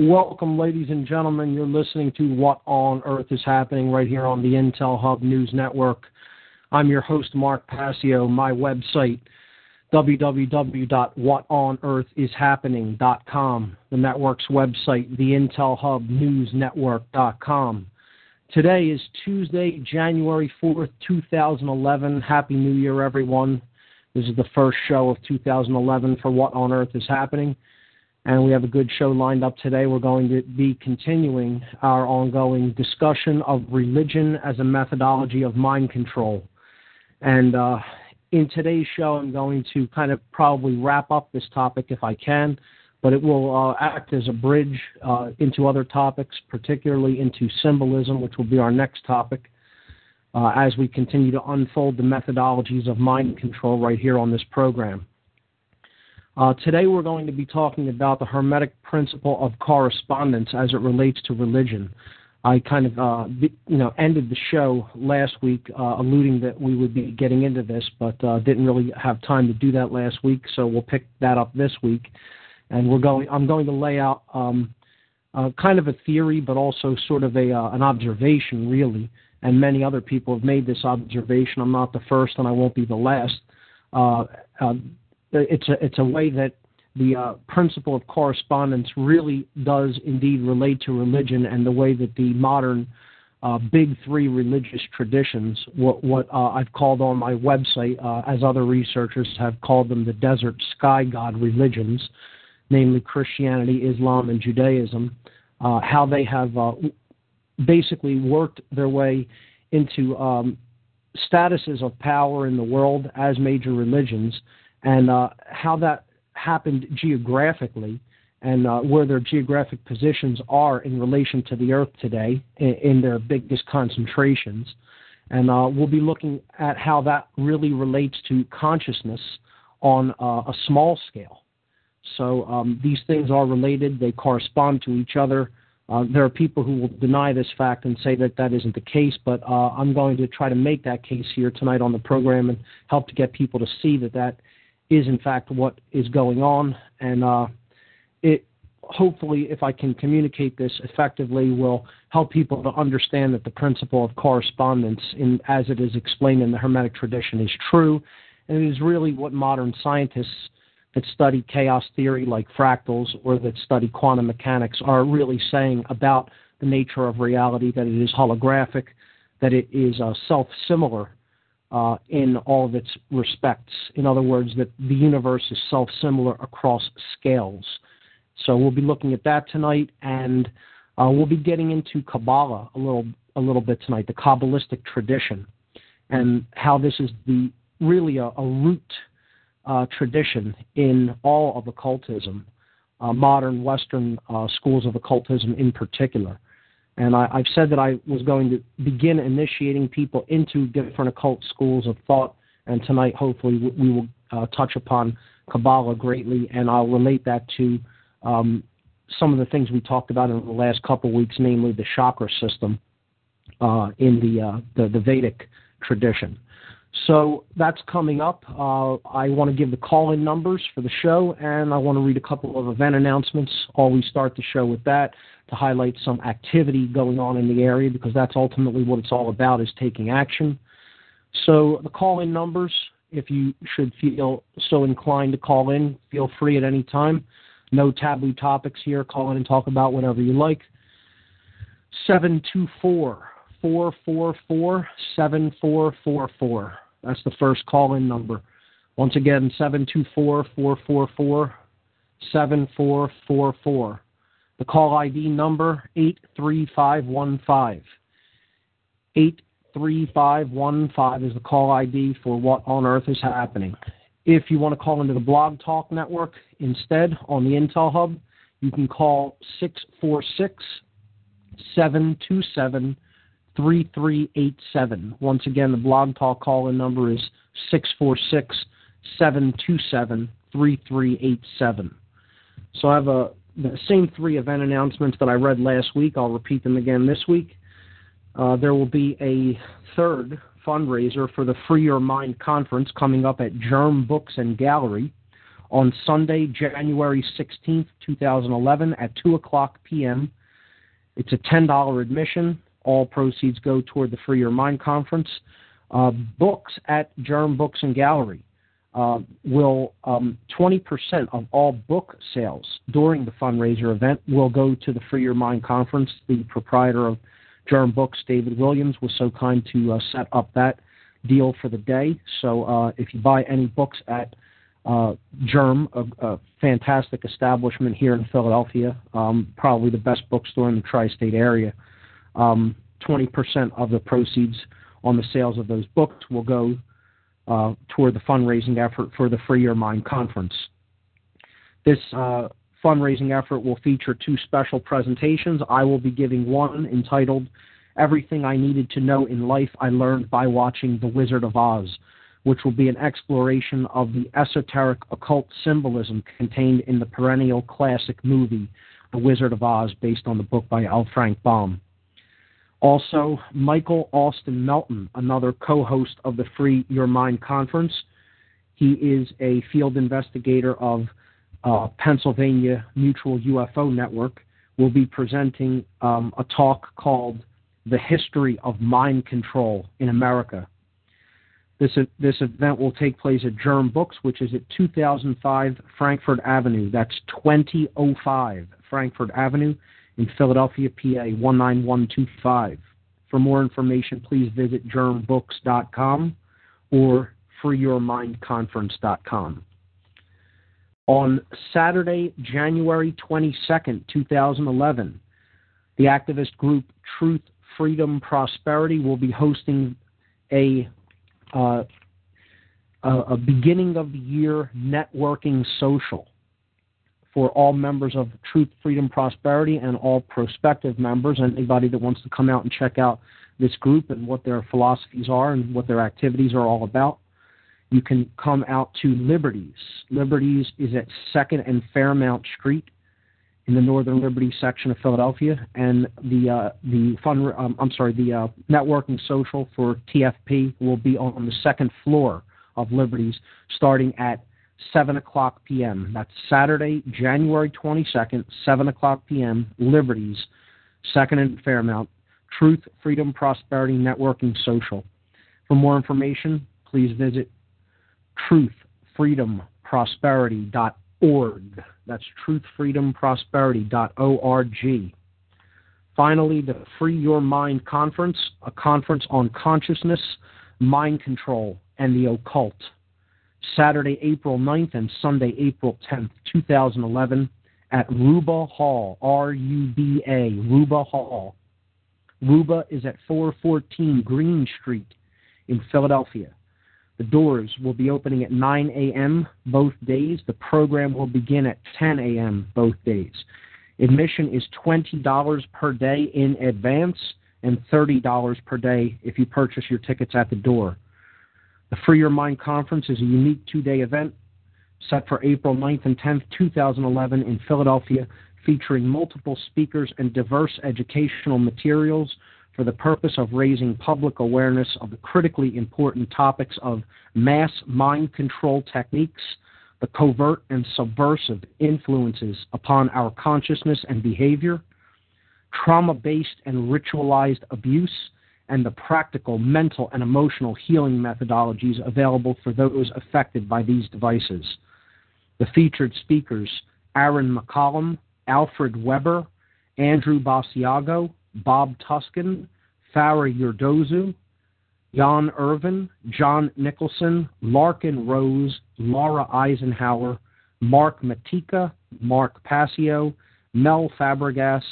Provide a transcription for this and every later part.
Welcome, ladies and gentlemen. You're listening to What on Earth is Happening right here on the Intel Hub News Network. I'm your host, Mark Passio. My website, www.whatonearthishappening.com. The network's website, the Intel Hub News Network.com. Today is Tuesday, January 4th, 2011. Happy New Year, everyone. This is the first show of 2011 for What on Earth is Happening and we have a good show lined up today. We're going to be continuing our ongoing discussion of religion as a methodology of mind control. And uh, in today's show, I'm going to kind of probably wrap up this topic if I can, but it will uh, act as a bridge uh, into other topics, particularly into symbolism, which will be our next topic. Uh, as we continue to unfold the methodologies of mind control right here on this program. Uh, today we're going to be talking about the Hermetic principle of correspondence as it relates to religion. I kind of, uh, you know, ended the show last week uh, alluding that we would be getting into this, but uh, didn't really have time to do that last week, so we'll pick that up this week. And we're going. I'm going to lay out um, uh, kind of a theory, but also sort of a uh, an observation, really. And many other people have made this observation. I'm not the first, and I won't be the last. Uh, it's a it's a way that the uh, principle of correspondence really does indeed relate to religion and the way that the modern uh, big three religious traditions, what, what uh, I've called on my website, uh, as other researchers have called them, the desert sky god religions, namely Christianity, Islam, and Judaism, uh, how they have basically worked their way into um, statuses of power in the world as major religions and uh, how that happened geographically and uh, where their geographic positions are in relation to the Earth today in, in their biggest concentrations. And uh, we'll be looking at how that really relates to consciousness on uh, a small scale. So um, these things are related, they correspond to each other. Uh, there are people who will deny this fact and say that that isn't the case, but uh, I'm going to try to make that case here tonight on the program and help to get people to see that that is in fact what is going on, and uh, it hopefully, if I can communicate this effectively, will help people to understand that the principle of correspondence, in, as it is explained in the Hermetic tradition, is true, and it is really what modern scientists that study chaos theory, like fractals, or that study quantum mechanics, are really saying about the nature of reality. That it is holographic, that it is uh, self-similar uh, in all of its respects. In other words, that the universe is self similar across scales. So we'll be looking at that tonight, and uh, we'll be getting into Kabbalah a little a little bit tonight, the Kabbalistic tradition, and how this is the really a, a root uh, tradition in all of occultism, uh, modern Western uh, schools of occultism in particular. And I, have said that I was going to begin initiating people into different occult schools of thought. And tonight, hopefully, we will uh, touch upon Kabbalah greatly, and I'll relate that to um, some of the things we talked about in the last couple weeks, namely the chakra system uh, in the, uh, the, the Vedic tradition. So that's coming up. Uh, I want to give the call-in numbers for the show, and I want to read a couple of event announcements. Always start the show with that to highlight some activity going on in the area because that's ultimately what it's all about is taking action. So the call-in numbers, if you should feel so inclined to call in, feel free at any time. No taboo topics here. Call in and talk about whatever you like. 724 444 7444. That's the first call in number. Once again, 724 444 7444. The call ID number 83515. 83515 is the call ID for what on earth is happening. If you want to call into the Blog Talk Network instead on the Intel Hub, you can call 646 727 3387. Once again, the Blog Talk call in number is 646 727 3387. So I have a, the same three event announcements that I read last week. I'll repeat them again this week. Uh, there will be a third fundraiser for the Free Your Mind conference coming up at Germ Books and Gallery on Sunday, January 16th, 2011 at 2 o'clock p.m. It's a $10 admission. All proceeds go toward the Free Your Mind conference. Uh, books at Germ Books and Gallery uh, will um, 20% of all book sales during the fundraiser event will go to the Free Your Mind conference. The proprietor of Germ Books, David Williams, was so kind to uh, set up that deal for the day. So uh, if you buy any books at uh, Germ, a, a, fantastic establishment here in Philadelphia, um, probably the best bookstore in the tri-state area. Um, 20% of the proceeds on the sales of those books will go uh, toward the fundraising effort for the Free Your Mind conference. This uh, fundraising effort will feature two special presentations. I will be giving one entitled Everything I Needed to Know in Life I Learned by Watching The Wizard of Oz, which will be an exploration of the esoteric occult symbolism contained in the perennial classic movie The Wizard of Oz, based on the book by L. Frank Baum. Also, Michael Austin Melton, another co host of the Free Your Mind conference. He is a field investigator of uh, Pennsylvania Mutual UFO Network, will be presenting um, a talk called The History of Mind Control in America. This, this event will take place at Germ Books, which is at 2005 Frankford Avenue. That's 2005 Frankford Avenue in Philadelphia, PA 19125. For more information, please visit germbooks.com or freeyourmindconference.com. On Saturday, January 22nd, 2011, the activist group Truth, Freedom, Prosperity will be hosting a, uh, a beginning of the year networking social for all members of Truth, Freedom, Prosperity, and all prospective members, and anybody that wants to come out and check out this group and what their philosophies are and what their activities are all about. You can come out to Liberties. Liberties is at 2nd and Fairmount Street in the Northern Liberty section of Philadelphia, and the uh, the fun um, I'm sorry the uh, networking social for TFP will be on the second floor of Liberties, starting at 7 o'clock p.m. That's Saturday, January 22nd, 7 o'clock p.m., Liberties, 2nd and Fairmount, Truth, Freedom, Prosperity Networking Social. For more information, please visit truthfreedomprosperity.org. That's truthfreedomprosperity.org. Finally, the Free Your Mind Conference, a conference on consciousness, mind control, and the occult. Saturday, April 9th and Sunday, April 10th, 2011, at Ruba Hall, R U B A, Ruba Hall. Ruba is at 414 Green Street in Philadelphia. The doors will be opening at 9 a.m. both days. The program will begin at 10 a.m. both days. Admission is $20 per day in advance and $30 per day if you purchase your tickets at the door. The Free Your Mind Conference is a unique two day event set for April 9th and 10th, 2011, in Philadelphia, featuring multiple speakers and diverse educational materials for the purpose of raising public awareness of the critically important topics of mass mind control techniques, the covert and subversive influences upon our consciousness and behavior, trauma based and ritualized abuse, and the practical mental and emotional healing methodologies available for those affected by these devices. The featured speakers Aaron McCollum, Alfred Webre, Andrew Basiago, Bob Tuskin, Farah Yurdozu, Jan Irvin, John Nicholson, Larken Rose, Laura Eisenhower, Mark Matika, Mark Passio, Mel Fabregas,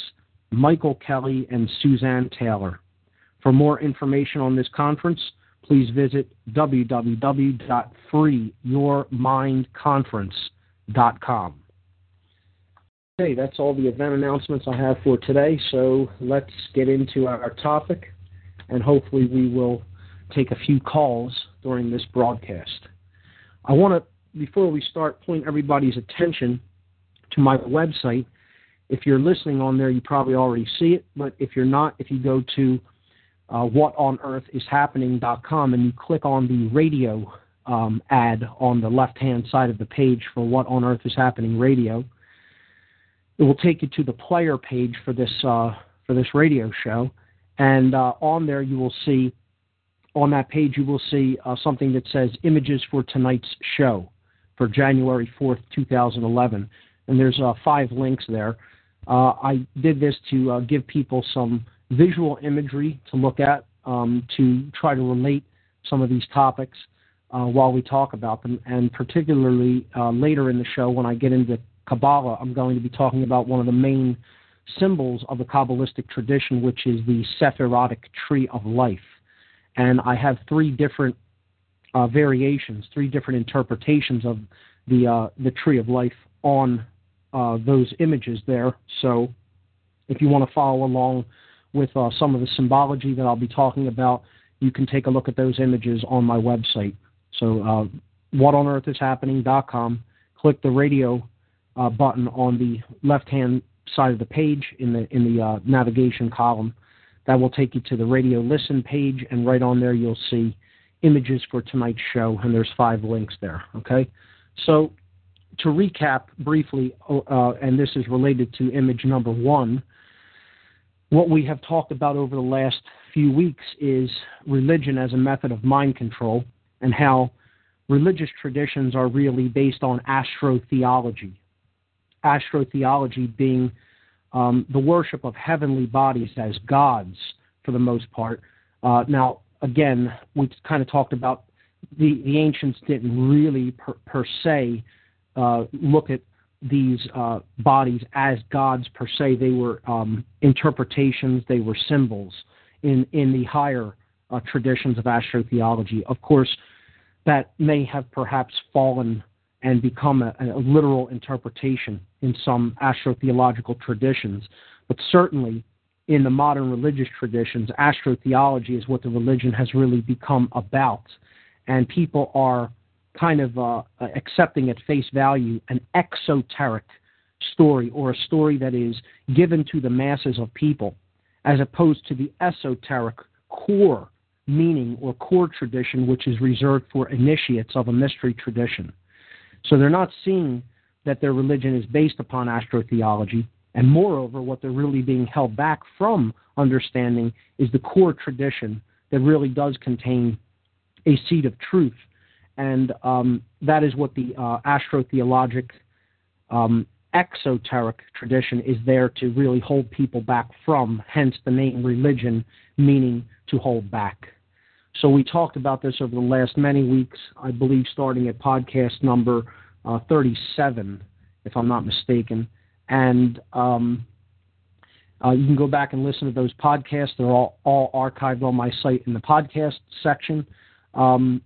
Michael Kelly, and Suzanne Taylor. For more information on this conference, please visit www.freeyourmindconference.com. Okay, that's all the event announcements I have for today. So let's get into our topic, and hopefully, we will take a few calls during this broadcast. I want to, before we start, point everybody's attention to my website. If you're listening on there, you probably already see it, but if you're not, if you go to uh, whatonearthishappening.com and you click on the radio um, ad on the left hand side of the page for What on Earth is Happening Radio, it will take you to the player page for this uh, for this radio show, and uh, on there you will see on that page you will see uh, something that says images for tonight's show for January 4th, 2011, and there's uh, five links there. Uh, I did this to give people some visual imagery to look at um, to try to relate some of these topics while we talk about them, and particularly later in the show when I get into Kabbalah, I'm going to be talking about one of the main symbols of the Kabbalistic tradition, which is the Sephirotic Tree of Life. And I have three different uh, variations, three different interpretations of the uh, the Tree of Life on uh, those images there. So, if you want to follow along with uh, some of the symbology that I'll be talking about, you can take a look at those images on my website. So, uh, whatonearthishappening.com. Click the radio uh, button on the left-hand side of the page in the in the uh, navigation column. That will take you to the radio listen page, and right on there you'll see images for tonight's show, and there's five links there. Okay, so to recap briefly, uh, and this is related to image number one. What we have talked about over the last few weeks is religion as a method of mind control, and how religious traditions are really based on astrotheology, astrotheology being um, the worship of heavenly bodies as gods for the most part. Uh, now, again, we kind of talked about the, the ancients didn't really per, per se uh, look at these uh, bodies as gods per se. They were um, interpretations, they were symbols in, in the higher uh, traditions of astrotheology. Of course, that may have perhaps fallen and become a, a literal interpretation in some astrotheological traditions. But certainly in the modern religious traditions, astrotheology is what the religion has really become about. And people are kind of uh, accepting at face value an exoteric story or a story that is given to the masses of people as opposed to the esoteric core meaning or core tradition which is reserved for initiates of a mystery tradition. So they're not seeing that their religion is based upon astrotheology. And moreover, what they're really being held back from understanding is the core tradition that really does contain a seed of truth. And um, that is what the uh, astrotheologic um, exoteric tradition is there to really hold people back from, hence the name religion, meaning to hold back. So we talked about this over the last many weeks, I believe starting at podcast number uh, 37, if I'm not mistaken. And um, uh, you can go back and listen to those podcasts. They're all, all archived on my site in the podcast section. Um,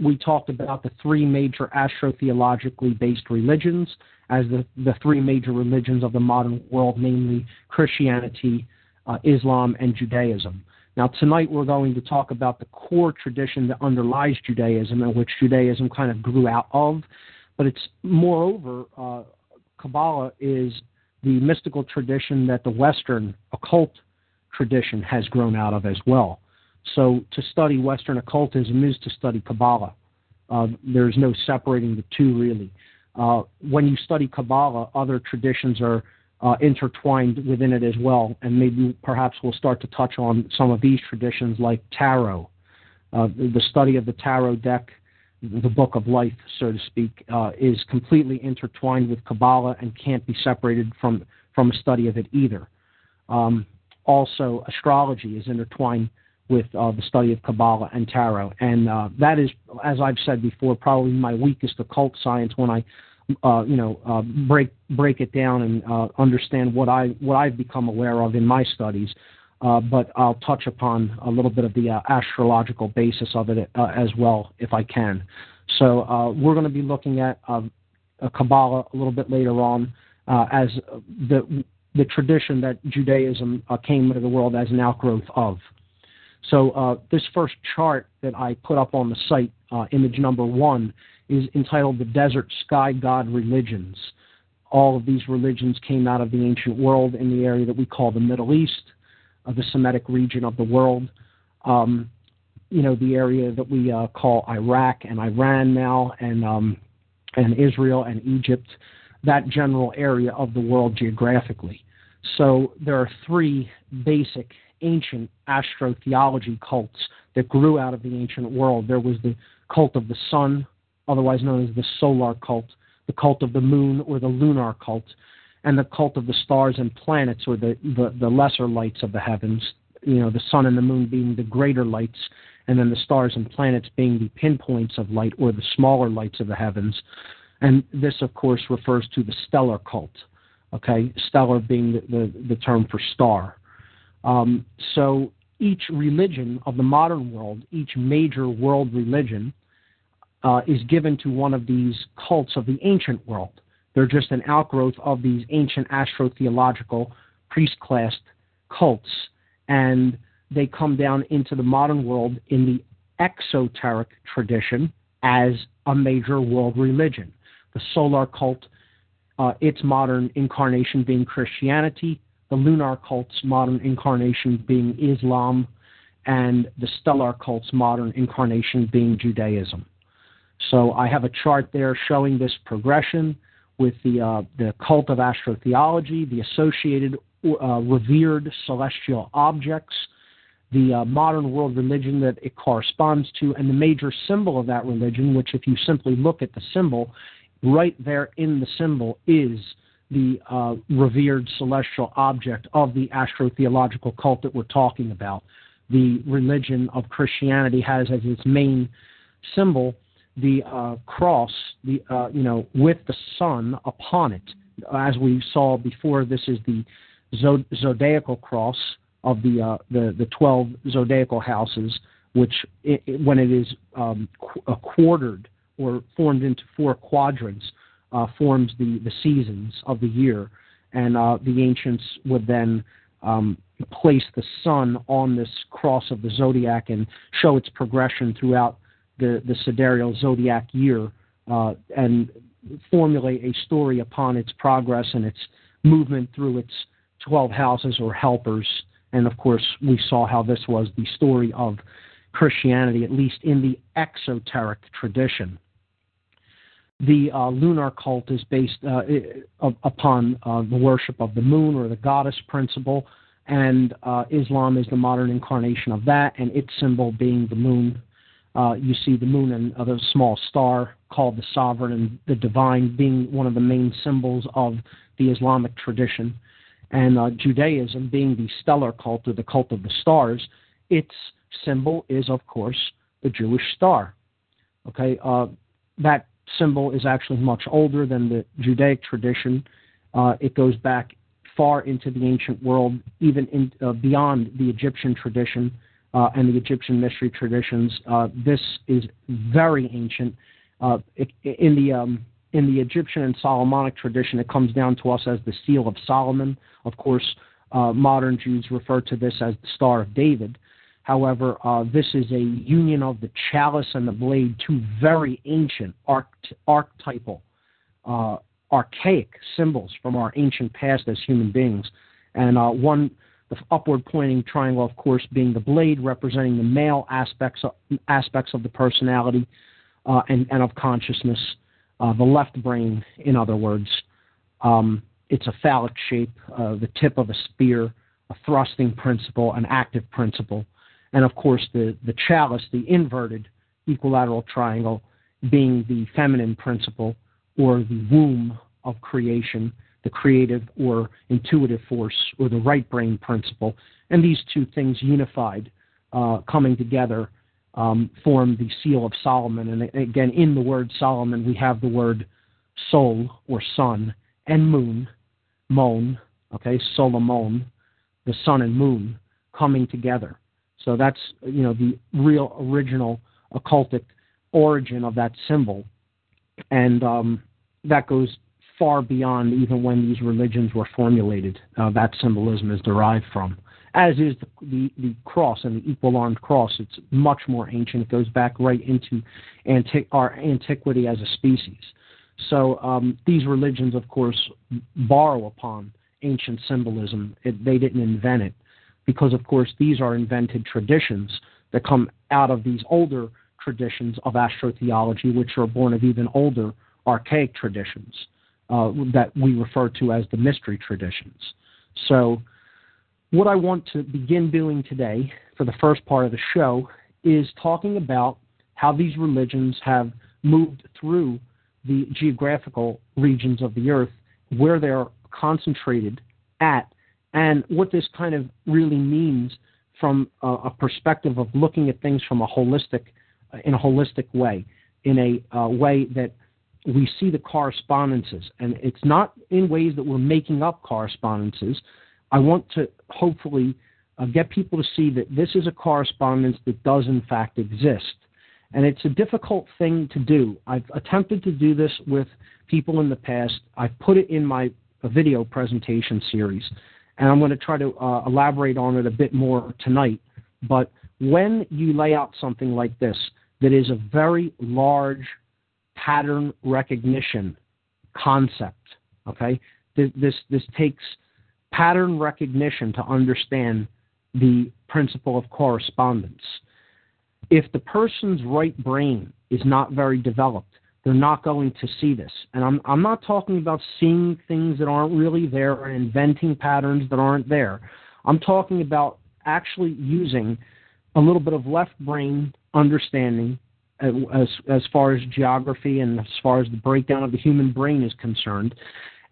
we talked about the three major astrotheologically based religions as the, the three major religions of the modern world, namely Christianity, uh, Islam, and Judaism. Now, tonight we're going to talk about the core tradition that underlies Judaism and which Judaism kind of grew out of. but it's moreover, uh, Kabbalah is the mystical tradition that the Western occult tradition has grown out of as well. So to study Western occultism is to study Kabbalah. Uh, there's no separating the two really. Uh, when you study Kabbalah, other traditions are uh, intertwined within it as well, and maybe perhaps we'll start to touch on some of these traditions like tarot. Uh, the study of the tarot deck, the book of life, so to speak, uh, is completely intertwined with Kabbalah and can't be separated from, from a study of it either. Um, also, astrology is intertwined with uh, the study of Kabbalah and Tarot. And uh, that is, as I've said before, probably my weakest occult science when I, uh, you know, uh, break break it down and uh, understand what I what I've become aware of in my studies. Uh, but I'll touch upon a little bit of the astrological basis of it as well, if I can. So we're going to be looking at a Kabbalah a little bit later on as the the tradition that Judaism came into the world as an outgrowth of. So uh, this first chart that I put up on the site, uh, image number one, is entitled "The Desert Sky God Religions." All of these religions came out of the ancient world in the area that we call the Middle East, uh, the Semitic region of the world. Um, you know, the area that we uh, call Iraq and Iran now, and um, and Israel and Egypt, that general area of the world geographically. So there are three basic ancient astrotheology cults that grew out of the ancient world. There was the cult of the sun, otherwise known as the solar cult, the cult of the moon or the lunar cult, and the cult of the stars and planets or the, the, the lesser lights of the heavens, you know, the sun and the moon being the greater lights, and then the stars and planets being the pinpoints of light or the smaller lights of the heavens. And this, of course, refers to the stellar cult. Okay, stellar being the, the, the term for star. Um, so each religion of the modern world, each major world religion, uh, is given to one of these cults of the ancient world. They're just an outgrowth of these ancient astrotheological priest classed cults, and they come down into the modern world in the exoteric tradition as a major world religion. The solar cult, uh, its modern incarnation being Christianity, the lunar cult's modern incarnation being Islam, and the stellar cult's modern incarnation being Judaism. So I have a chart there showing this progression with the uh, the cult of astrotheology, the associated uh, revered celestial objects, the uh, modern world religion that it corresponds to, and the major symbol of that religion, which, if you simply look at the symbol, right there in the symbol is the uh, revered celestial object of the astrotheological cult that we're talking about. The religion of Christianity has as its main symbol the uh, cross, the uh, you know, with the sun upon it. As we saw before, this is the zodiacal cross of the uh, the the twelve zodiacal houses, which it, it, when it is um, qu- uh, quartered or formed into four quadrants, uh, forms the, the seasons of the year. And uh, the ancients would then um, place the sun on this cross of the zodiac and show its progression throughout the, the sidereal zodiac year uh, and formulate a story upon its progress and its movement through its 12 houses or helpers. And of course, we saw how this was the story of Christianity, at least in the exoteric tradition. The uh, lunar cult is based uh, upon uh, the worship of the moon or the goddess principle, and uh, Islam is the modern incarnation of that, and its symbol being the moon. Uh, you see the moon and a small star called the sovereign and the divine being one of the main symbols of the Islamic tradition. And uh, Judaism being the stellar cult or the cult of the stars, its symbol is, of course, the Jewish star. Okay, that symbol is actually much older than the Judaic tradition. Uh, it goes back far into the ancient world, even in, uh, beyond the Egyptian tradition uh, and the Egyptian mystery traditions. Uh, this is very ancient. Uh, in the um, in the Egyptian and Solomonic tradition, it comes down to us as the seal of Solomon. Of course, uh, modern Jews refer to this as the Star of David. However, uh, this is a union of the chalice and the blade, two very ancient arch- archetypal uh, archaic symbols from our ancient past as human beings. And uh, one, the upward pointing triangle, of course, being the blade representing the male aspects of, aspects of the personality uh, and, and, of consciousness. Uh, the left brain, in other words, um, it's a phallic shape, uh, the tip of a spear, a thrusting principle, an active principle. And of course, the, the chalice, the inverted equilateral triangle, being the feminine principle or the womb of creation, the creative or intuitive force or the right brain principle. And these two things unified, uh, coming together, um, form the seal of Solomon. And again, in the word Solomon, we have the word soul or sun and moon, moon, okay, Solomon, the sun and moon coming together. So that's you know the real original occultic origin of that symbol, and um, that goes far beyond even when these religions were formulated. Uh, that symbolism is derived from, as is the, the, the cross and the equal armed cross. It's much more ancient. It goes back right into anti- our antiquity as a species. So um, these religions, of course, borrow upon ancient symbolism. It, they didn't invent it because, of course, these are invented traditions that come out of these older traditions of astrotheology, which are born of even older archaic traditions uh, that we refer to as the mystery traditions. So, what I want to begin doing today for the first part of the show is talking about how these religions have moved through the geographical regions of the earth where they're concentrated at and what this kind of really means from a, a perspective of looking at things from a holistic in a holistic way in a uh, way that we see the correspondences and it's not in ways that we're making up correspondences i want to hopefully uh, get people to see that this is a correspondence that does in fact exist and it's a difficult thing to do. I've attempted to do this with people in the past. I've put it in my video presentation series, and I'm going to try to uh, elaborate on it a bit more tonight. But when you lay out something like this, that is a very large pattern recognition concept, okay? This, this, this takes pattern recognition to understand the principle of correspondence if the person's right brain is not very developed, they're not going to see this. And I'm, I'm not talking about seeing things that aren't really there or inventing patterns that aren't there. I'm talking about actually using a little bit of left brain understanding as, as far as geography and as far as the breakdown of the human brain is concerned,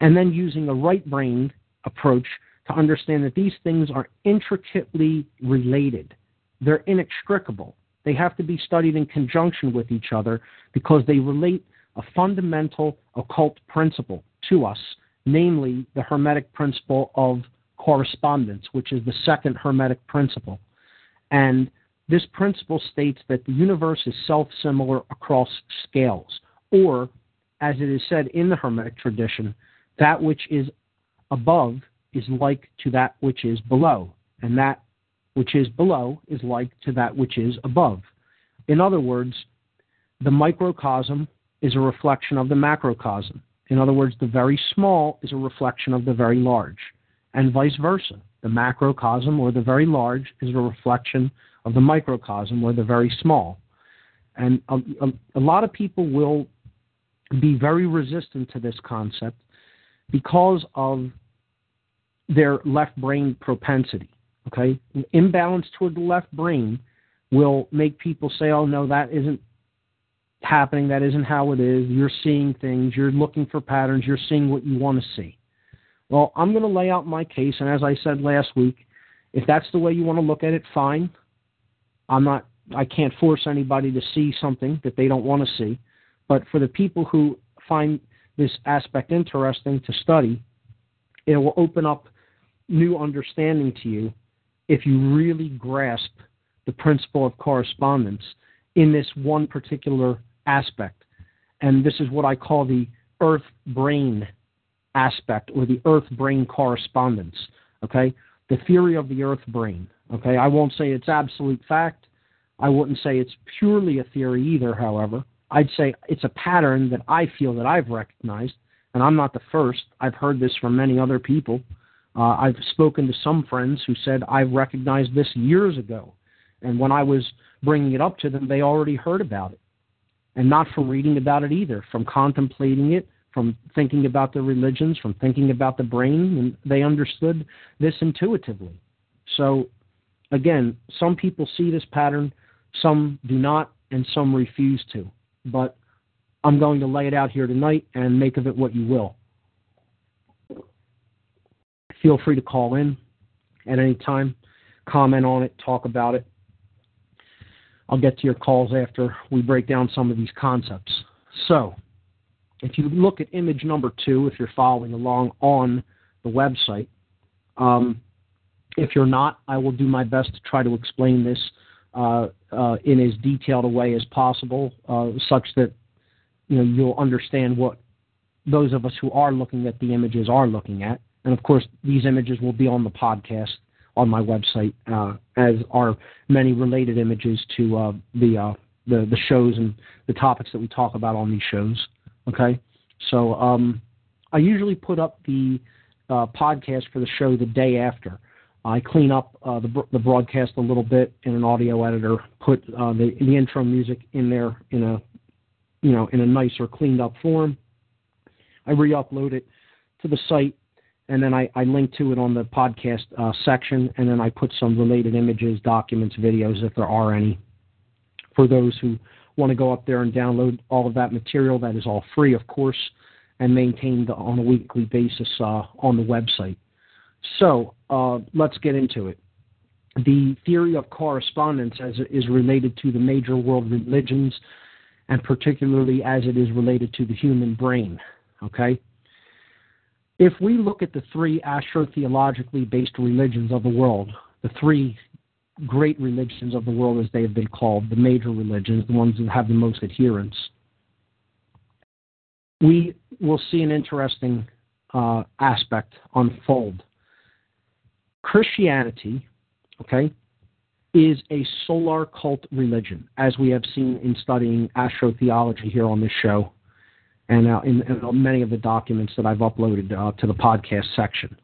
and then using a right brain approach to understand that these things are intricately related. They're inextricable. They have to be studied in conjunction with each other because they relate a fundamental occult principle to us, namely the Hermetic principle of correspondence, which is the second Hermetic principle. And this principle states that the universe is self similar across scales, or, as it is said in the Hermetic tradition, that which is above is like to that which is below, and that which is below is like to that which is above. In other words, the microcosm is a reflection of the macrocosm. In other words, the very small is a reflection of the very large, and vice versa. The macrocosm or the very large is a reflection of the microcosm or the very small. And a, a, a lot of people will be very resistant to this concept because of their left brain propensity. Okay, imbalance toward the left brain will make people say, "Oh no, that isn't happening. That isn't how it is. You're seeing things. You're looking for patterns. You're seeing what you want to see." Well, I'm going to lay out my case, and as I said last week, if that's the way you want to look at it, fine. I'm not. I can't force anybody to see something that they don't want to see. But for the people who find this aspect interesting to study, it will open up new understanding to you if you really grasp the principle of correspondence in this one particular aspect. And this is what I call the earth brain aspect or the earth brain correspondence. Okay? The theory of the earth brain. Okay? I won't say it's absolute fact. I wouldn't say it's purely a theory either, however. I'd say it's a pattern that I feel that I've recognized, and I'm not the first. I've heard this from many other people. Uh, I've spoken to some friends who said I recognized this years ago, and when I was bringing it up to them, they already heard about it, and not from reading about it either, from contemplating it, from thinking about the religions, from thinking about the brain, and they understood this intuitively. So, again, some people see this pattern, some do not, and some refuse to but I'm going to lay it out here tonight and make of it what you will. Feel free to call in at any time, comment on it, talk about it. I'll get to your calls after we break down some of these concepts. So, if you look at image number two, if you're following along on the website, um, if you're not, I will do my best to try to explain this uh, uh, in as detailed a way as possible, uh, such that you know you'll understand what those of us who are looking at the images are looking at. And of course, these images will be on the podcast on my website, uh, as are many related images to uh, the, uh, the the shows and the topics that we talk about on these shows. Okay, so um, I usually put up the podcast for the show the day after. I clean up uh, the, the broadcast a little bit in an audio editor, put uh, the, the intro music in there in a you know in a nicer cleaned up form. I re-upload it to the site, and then I, I link to it on the podcast uh, section, and then I put some related images, documents, videos, if there are any, for those who want to go up there and download all of that material. That is all free, of course, and maintained on a weekly basis uh, on the website. So uh, let's get into it. The theory of correspondence as it is related to the major world religions, and particularly as it is related to the human brain. Okay? If we look at the three astrotheologically based religions of the world, the three great religions of the world as they have been called, the major religions, the ones that have the most adherents, we will see an interesting uh, aspect unfold. Christianity, okay, is a solar cult religion, as we have seen in studying astrotheology here on this show and uh, in, in, many of the documents that I've uploaded uh, to the podcast section.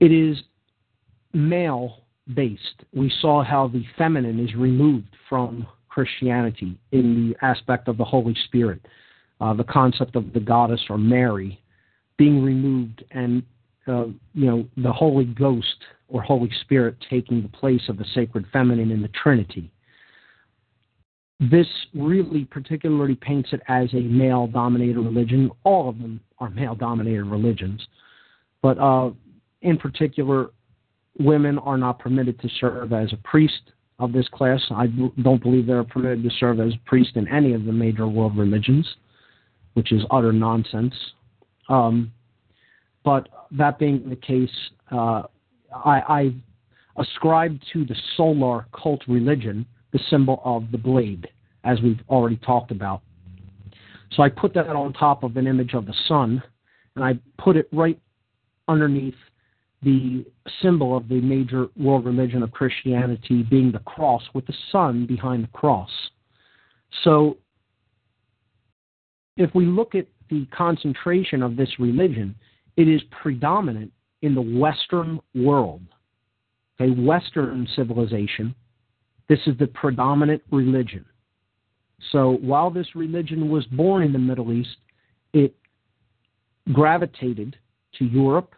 It is male based. We saw how the feminine is removed from Christianity in the aspect of the Holy Spirit, uh, the concept of the goddess or Mary being removed and uh, you know, the Holy Ghost or Holy Spirit taking the place of the sacred feminine in the Trinity. This really particularly paints it as a male dominated religion. All of them are male dominated religions. But uh, in particular, women are not permitted to serve as a priest of this class. I don't believe they're permitted to serve as a priest in any of the major world religions, which is utter nonsense. Um, but that being the case, uh, I, I ascribe to the solar cult religion the symbol of the blade, as we've already talked about. So I put that on top of an image of the sun, and I put it right underneath the symbol of the major world religion of Christianity being the cross, with the sun behind the cross. So if we look at the concentration of this religion, it is predominant in the Western world, a Western civilization. This is the predominant religion. So while this religion was born in the Middle East, it gravitated to Europe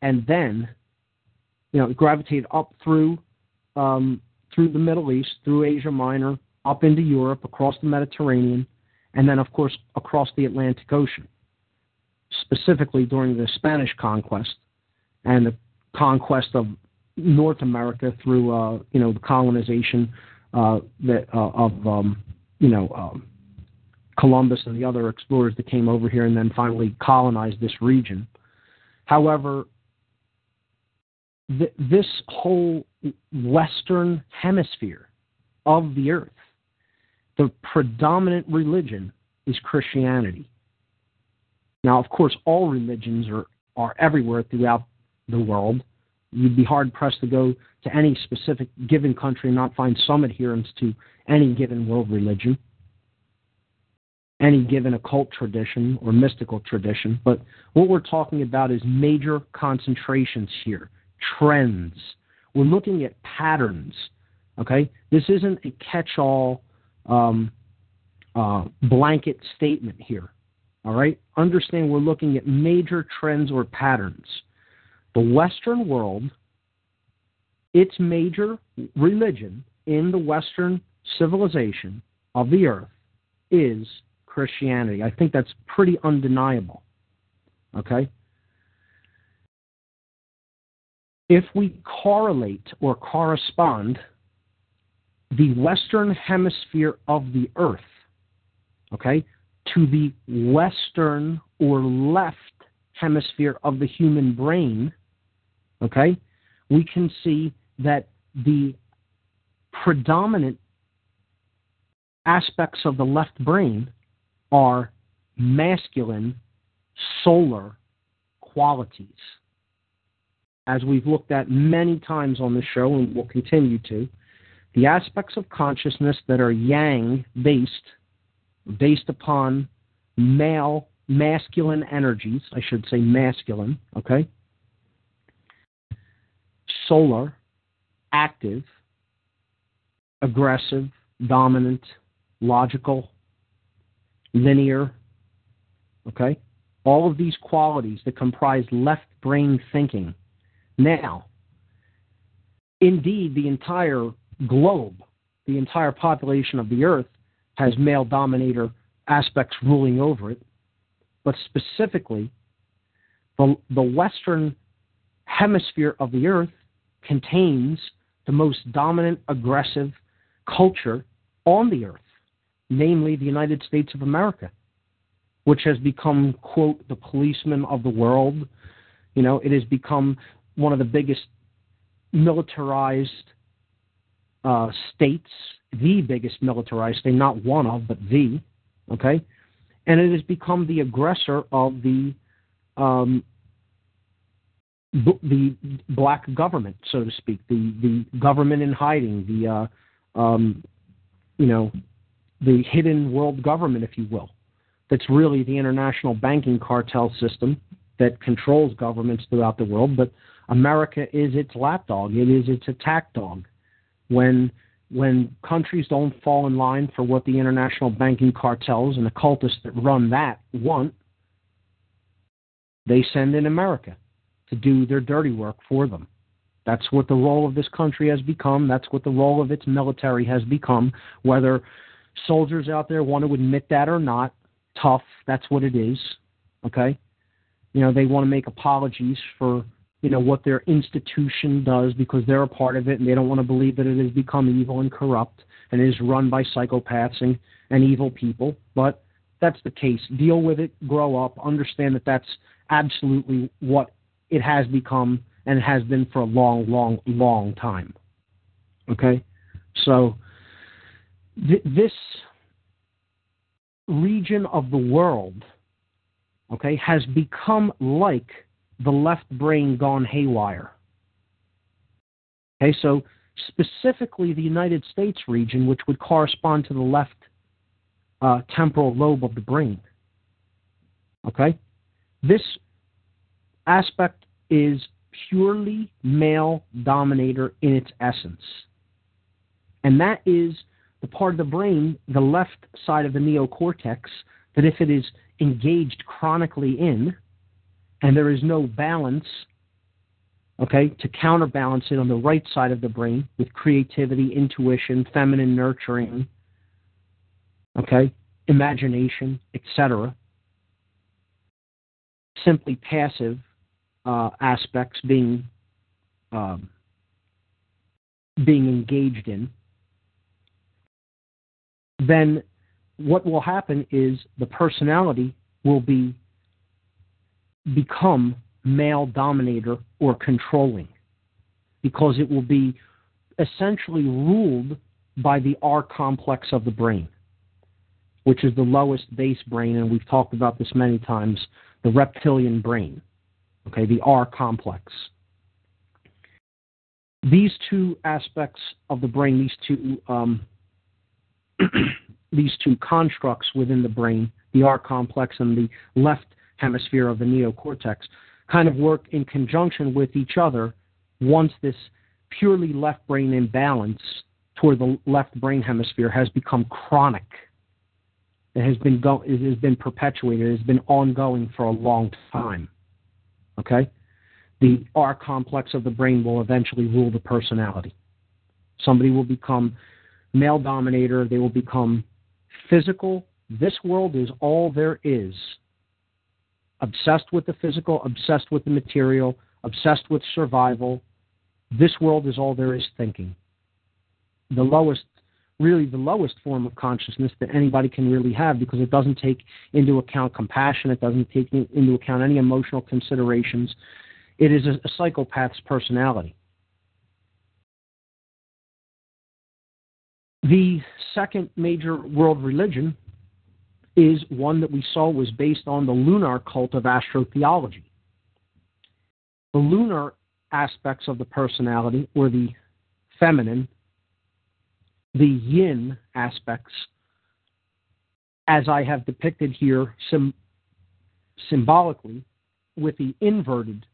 and then, you know, it gravitated up through um, through the Middle East, through Asia Minor, up into Europe, across the Mediterranean, and then, of course, across the Atlantic Ocean specifically during the Spanish conquest and the conquest of North America through uh, you know the colonization uh, that, uh, of um, you know um, Columbus and the other explorers that came over here and then finally colonized this region. However, th- this whole western hemisphere of the earth, the predominant religion is Christianity. Now, of course, all religions are, are everywhere throughout the world. You'd be hard pressed to go to any specific given country and not find some adherence to any given world religion. any given occult tradition or mystical tradition, but what we're talking about is major concentrations here, trends. We're looking at patterns. Okay, this isn't a catch-all um, uh, blanket statement here. All right, understand we're looking at major trends or patterns. The Western world, its major religion in the Western civilization of the earth is Christianity. I think that's pretty undeniable. Okay? If we correlate or correspond the Western hemisphere of the earth, okay, to the Western or left hemisphere of the human brain, okay, we can see that the predominant aspects of the left brain are masculine solar qualities. As we've looked at many times on the show and will continue to, the aspects of consciousness that are yang based, based upon male, masculine energies, I should say masculine, okay? Solar, active, aggressive, dominant, logical, linear, okay? All of these qualities that comprise left brain thinking. Now, indeed, the entire globe, the entire population of the earth, has male dominator aspects ruling over it, but specifically, the, the western hemisphere of the earth contains the most dominant aggressive culture on the earth namely the United States of America, which has become, quote, the policeman of the world. You know, it has become one of the biggest militarized uh, states, the biggest militarized state, not one of, but the, okay? And it has become the aggressor of the um, b- the black government, so to speak, the the government in hiding, the uh, um, you know the hidden world government, if you will, that's really the international banking cartel system that controls governments throughout the world. But America is its lapdog. It is its attack dog. When when countries don't fall in line for what the international banking cartels and the cultists that run that want, they send in America to do their dirty work for them. That's what the role of this country has become. That's what the role of its military has become, whether soldiers out there want to admit that or not. Tough, that's what it is. Okay? You know, they want to make apologies for, you know, what their institution does because they're a part of it and they don't want to believe that it has become evil and corrupt and is run by psychopaths and, and evil people. But that's the case. Deal with it, grow up, understand that that's absolutely what it has become and it has been for a long, long, long time. Okay? So, th- this region of the world, okay, has become like the left brain gone haywire. Okay, so specifically the United States region, which would correspond to the left uh, temporal lobe of the brain. Okay, this aspect is purely male dominator in its essence. And that is the part of the brain, the left side of the neocortex, that if it is engaged chronically in and there is no balance, okay, to counterbalance it on the right side of the brain with creativity, intuition, feminine nurturing, okay, imagination, etc., simply passive uh, aspects being um, being engaged in then what will happen is the personality will be become male dominator or controlling because it will be essentially ruled by the R complex of the brain, which is the lowest base brain, and we've talked about this many times, the reptilian brain, okay, the R complex. These two aspects of the brain, these two um, these two constructs within the brain, the R complex and the left hemisphere of the neocortex, kind of work in conjunction with each other once this purely left brain imbalance toward the left brain hemisphere has become chronic. It has been go- it has been perpetuated. It has been ongoing for a long time. Okay, the R complex of the brain will eventually rule the personality. Somebody will become male dominator. They will become physical. This world is all there is. Obsessed with the physical, obsessed with the material, obsessed with survival. This world is all there is thinking. The lowest, really the lowest form of consciousness that anybody can really have because it doesn't take into account compassion, it doesn't take into account any emotional considerations. It is a, a psychopath's personality. The second major world religion is one that we saw was based on the lunar cult of astrotheology. The lunar aspects of the personality were the feminine, the yin aspects, as I have depicted here sim- symbolically, with the inverted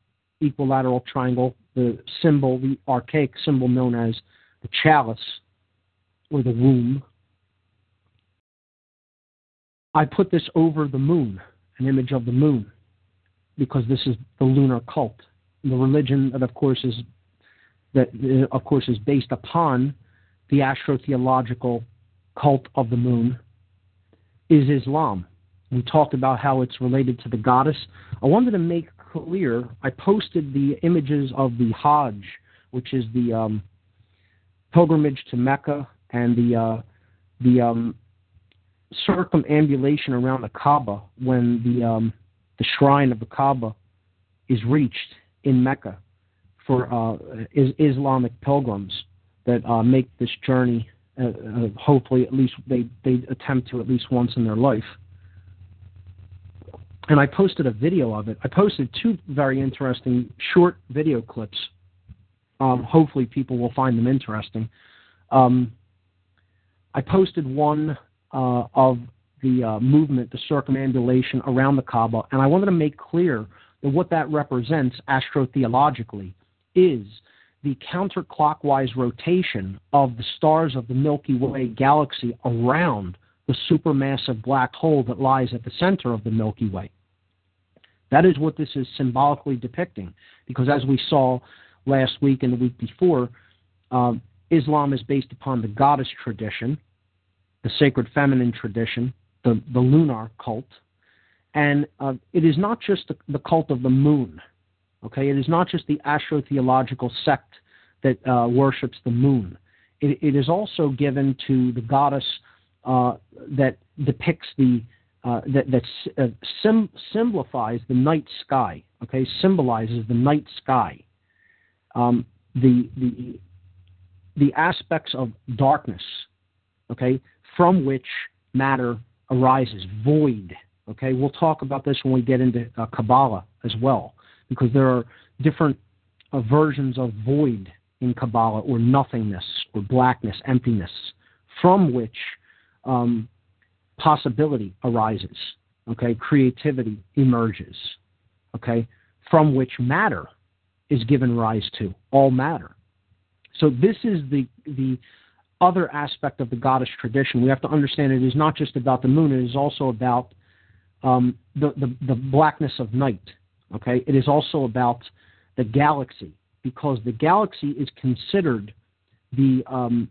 equilateral triangle, the symbol, the archaic symbol known as the chalice or the womb. I put this over the moon, an image of the moon, because this is the lunar cult. The religion that, of course, is that uh, of course is based upon the astrotheological cult of the moon is Islam. We talked about how it's related to the goddess. I wanted to make clear. I posted the images of the Hajj, which is the um, pilgrimage to Mecca and the uh, the um, circumambulation around the Kaaba when the um, the shrine of the Kaaba is reached in Mecca for uh, is Islamic pilgrims that uh, make this journey. Uh, uh, hopefully, at least they they attempt to at least once in their life. And I posted a video of it. I posted two very interesting short video clips. Um, hopefully, people will find them interesting. Um, I posted one uh, of the uh, movement, the circumambulation around the Kaaba, and I wanted to make clear that what that represents astrotheologically is the counterclockwise rotation of the stars of the Milky Way galaxy around the supermassive black hole that lies at the center of the Milky Way. That is what this is symbolically depicting, because as we saw last week and the week before, um, Islam is based upon the goddess tradition, the sacred feminine tradition, the, the lunar cult. And uh, it is not just the, the, cult of the moon, okay? It is not just the astrotheological sect that uh, worships the moon. It, it is also given to the goddess uh, that depicts the uh, that that uh, sim- symbolifies the night sky. Okay, symbolizes the night sky. Um, the the the aspects of darkness. Okay, from which matter arises, void. Okay, we'll talk about this when we get into uh, Kabbalah as well, because there are different uh, versions of void in Kabbalah, or nothingness, or blackness, emptiness, from which um, possibility arises. Okay, creativity emerges. Okay, from which matter is given rise to, all matter. So this is the the other aspect of the goddess tradition. We have to understand it is not just about the moon, it is also about um, the, the, the blackness of night. Okay? It is also about the galaxy, because the galaxy is considered the, um,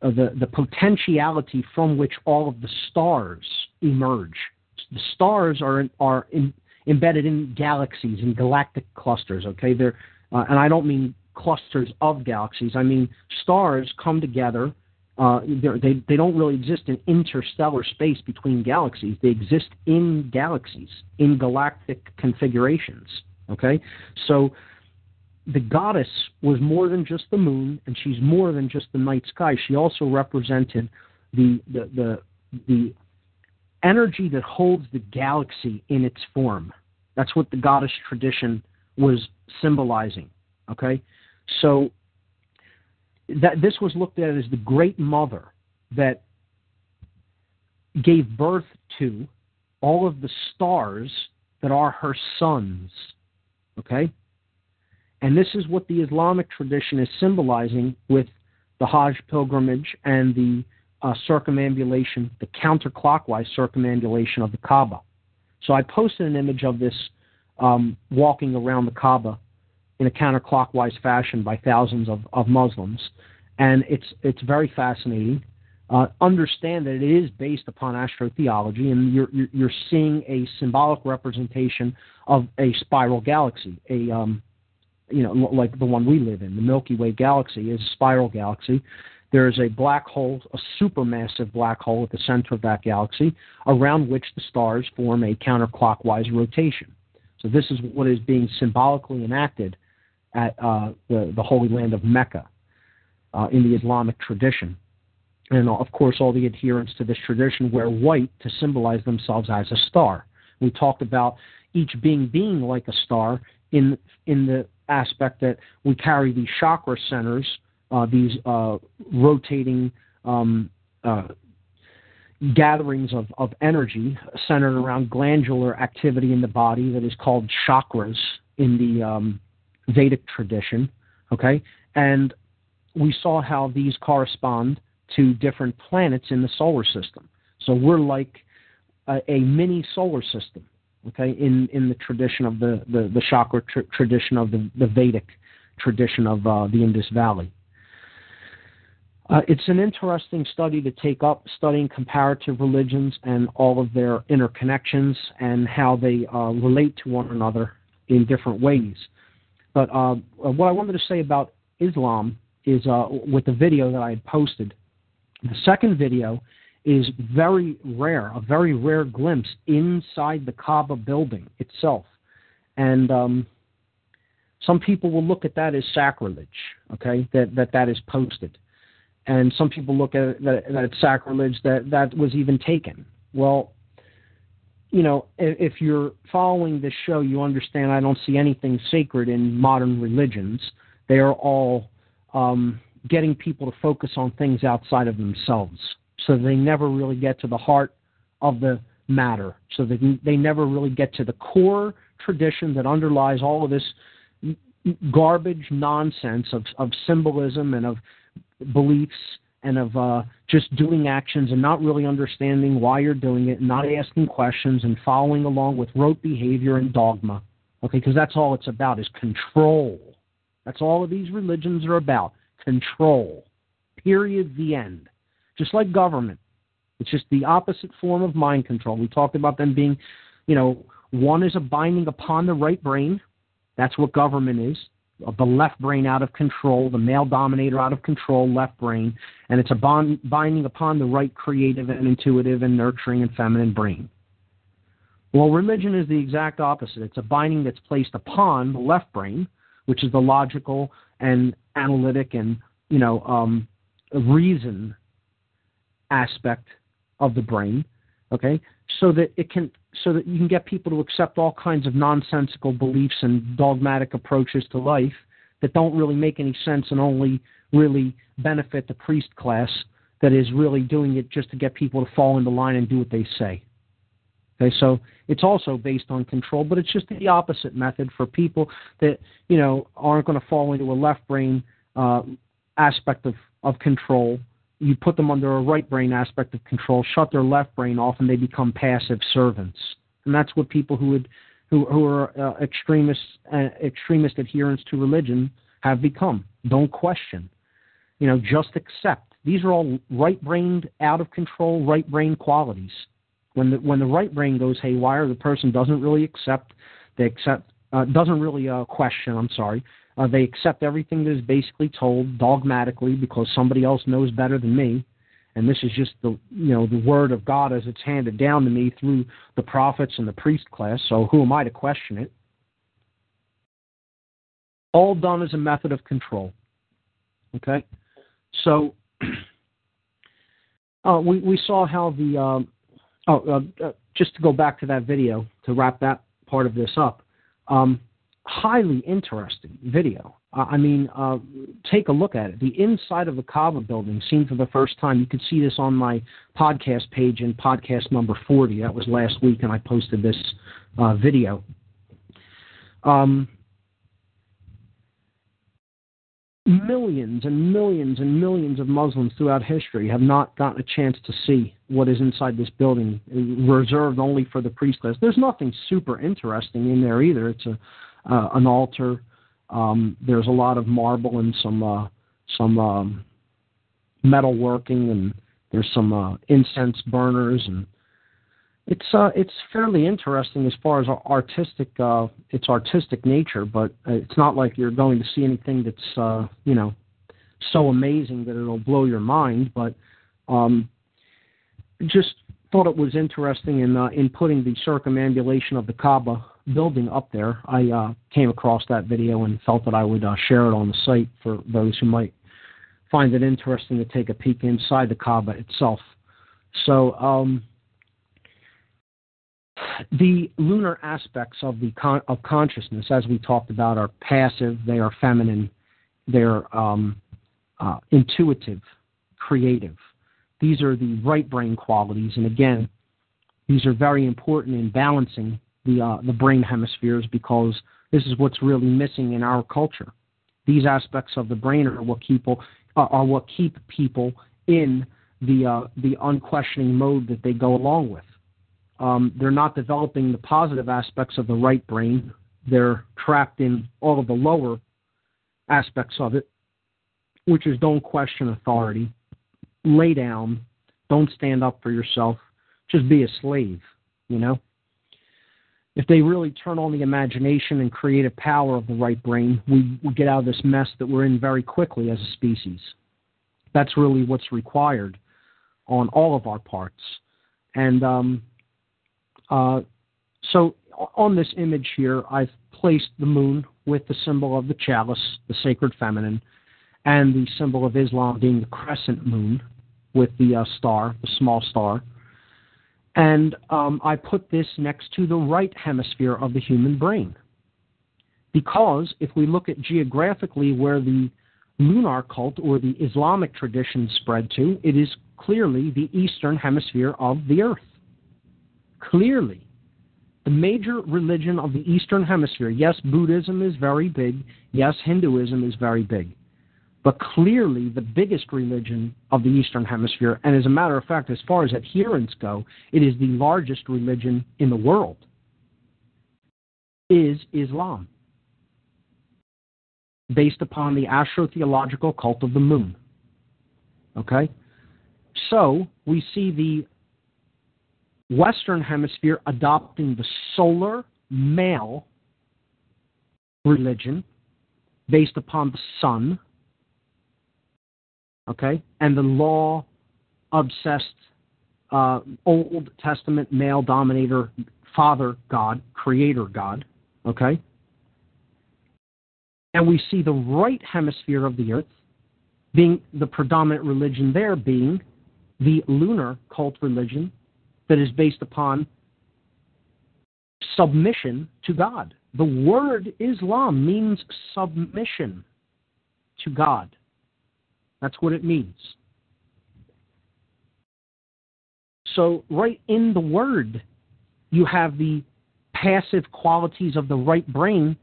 uh, the, the potentiality from which all of the stars emerge. The stars are, are in, embedded in galaxies, in galactic clusters. Okay? They're, uh, and I don't mean clusters of galaxies. I mean, stars come together. Uh, they they don't really exist in interstellar space between galaxies. They exist in galaxies, in galactic configurations. Okay, so the goddess was more than just the moon, and she's more than just the night sky. She also represented the the the, the energy that holds the galaxy in its form. That's what the goddess tradition was symbolizing. Okay, so that this was looked at as the great mother that gave birth to all of the stars that are her sons. Okay? And this is what the Islamic tradition is symbolizing with the Hajj pilgrimage and the uh, circumambulation, the counterclockwise circumambulation of the Kaaba. So I posted an image of this um, walking around the Kaaba in a counterclockwise fashion by thousands of, of Muslims, and it's it's very fascinating. Uh, understand that it is based upon astrotheology, and you're, you're, you're seeing a symbolic representation of a spiral galaxy, a um, you know like the one we live in. The Milky Way galaxy is a spiral galaxy. There is a black hole, a supermassive black hole at the center of that galaxy, around which the stars form a counterclockwise rotation. So this is what is being symbolically enacted at uh, the, the Holy Land of Mecca uh, in the Islamic tradition. And of course, all the adherents to this tradition wear white to symbolize themselves as a star. We talked about each being being like a star in in the aspect that we carry these chakra centers, uh, these uh, rotating um, uh, gatherings of, of energy centered around glandular activity in the body that is called chakras in the um, Vedic tradition. Okay, and we saw how these correspond to different planets in the solar system. So we're like a, a mini solar system. Okay, in in the tradition of the the, the chakra tr- tradition of the, the Vedic tradition of uh, the Indus Valley. Uh, it's an interesting study to take up, studying comparative religions and all of their interconnections and how they uh, relate to one another in different ways. But uh, what I wanted to say about Islam is uh, with the video that I had posted. The second video is very rare, a very rare glimpse inside the Kaaba building itself. And um, some people will look at that as sacrilege, okay, that that, that is posted. And some people look at it that, that it's sacrilege that that was even taken. Well, you know, if you're following this show, you understand I don't see anything sacred in modern religions. They are all um, getting people to focus on things outside of themselves, so they never really get to the heart of the matter. So they they never really get to the core tradition that underlies all of this garbage nonsense of of symbolism and of beliefs and of uh, just doing actions and not really understanding why you're doing it, and not asking questions and following along with rote behavior and dogma. Okay, because that's all it's about is control. That's all of these religions are about control. Period. The end. Just like government. It's just the opposite form of mind control. We talked about them being, you know, one is a binding upon the right brain. That's what government is the left brain out of control, the male dominator out of control, left brain, and it's a bond, binding upon the right creative and intuitive and nurturing and feminine brain. Well, religion is the exact opposite. It's a binding that's placed upon the left brain, which is the logical and analytic and you know um, reason aspect of the brain, okay, so that it can so that you can get people to accept all kinds of nonsensical beliefs and dogmatic approaches to life that don't really make any sense and only really benefit the priest class that is really doing it just to get people to fall into line and do what they say. Okay, so it's also based on control, but it's just the opposite method for people that you know aren't going to fall into a left brain uh, aspect of, of control you put them under a right brain aspect of control, shut their left brain off, and they become passive servants. And that's what people who would who who are uh, extremists uh, extremist adherents to religion have become. Don't question. You know, just accept. These are all right-brained, out of control, right-brain qualities. When the when the right brain goes haywire, the person doesn't really accept. They accept uh, doesn't really uh, question. I'm sorry. Uh, they accept everything that is basically told dogmatically because somebody else knows better than me, and this is just the you know the word of God as it's handed down to me through the prophets and the priest class. So who am I to question it? All done as a method of control. Okay, so uh, we we saw how the um, oh uh, uh, just to go back to that video to wrap that part of this up. Um, highly interesting video. I mean, uh, take a look at it. The inside of the Kaaba building, seen for the first time. You could see this on my podcast page in podcast number 40. That was last week, and I posted this uh, video. Um, millions and millions and millions of Muslims throughout history have not gotten a chance to see what is inside this building, reserved only for the priest class. There's nothing super interesting in there either. It's a uh, an altar. Um, there's a lot of marble and some uh, some um, metal working, and there's some uh, incense burners, and it's uh, it's fairly interesting as far as artistic uh, its artistic nature. But it's not like you're going to see anything that's uh, you know so amazing that it'll blow your mind. But um, just thought it was interesting in uh, in putting the circumambulation of the Kaaba building up there, I uh, came across that video and felt that I would uh, share it on the site for those who might find it interesting to take a peek inside the Kaaba itself. So, um, the lunar aspects of the con- of consciousness, as we talked about, are passive. They are feminine. They're um, uh, intuitive, creative. These are the right brain qualities, and again, these are very important in balancing the uh, the brain hemispheres because this is what's really missing in our culture. These aspects of the brain are what keep are what keep people in the uh, the unquestioning mode that they go along with. Um, they're not developing the positive aspects of the right brain. They're trapped in all of the lower aspects of it, which is don't question authority, lay down, don't stand up for yourself, just be a slave. You know if they really turn on the imagination and creative power of the right brain, we, we get out of this mess that we're in very quickly as a species. That's really what's required on all of our parts. And um, so on this image here, I've placed the moon with the symbol of the chalice, the sacred feminine, and the symbol of Islam being the crescent moon with the uh, star, the small star. And um, I put this next to the right hemisphere of the human brain. Because if we look at geographically where the lunar cult or the Islamic tradition spread to, it is clearly the eastern hemisphere of the earth. Clearly. The major religion of the eastern hemisphere, yes, Buddhism is very big, yes, Hinduism is very big but clearly the biggest religion of the Eastern Hemisphere. And as a matter of fact, as far as adherents go, it is the largest religion in the world, is Islam, based upon the astrotheological cult of the moon. Okay? So we see the Western Hemisphere adopting the solar male religion based upon the sun okay, and the law obsessed uh, Old Testament male dominator, Father God, Creator God, okay? And we see the right hemisphere of the earth being the predominant religion there being the lunar cult religion that is based upon submission to God. The word Islam means submission to God. That's what it means. So, right in the word, you have the passive qualities of the right brain,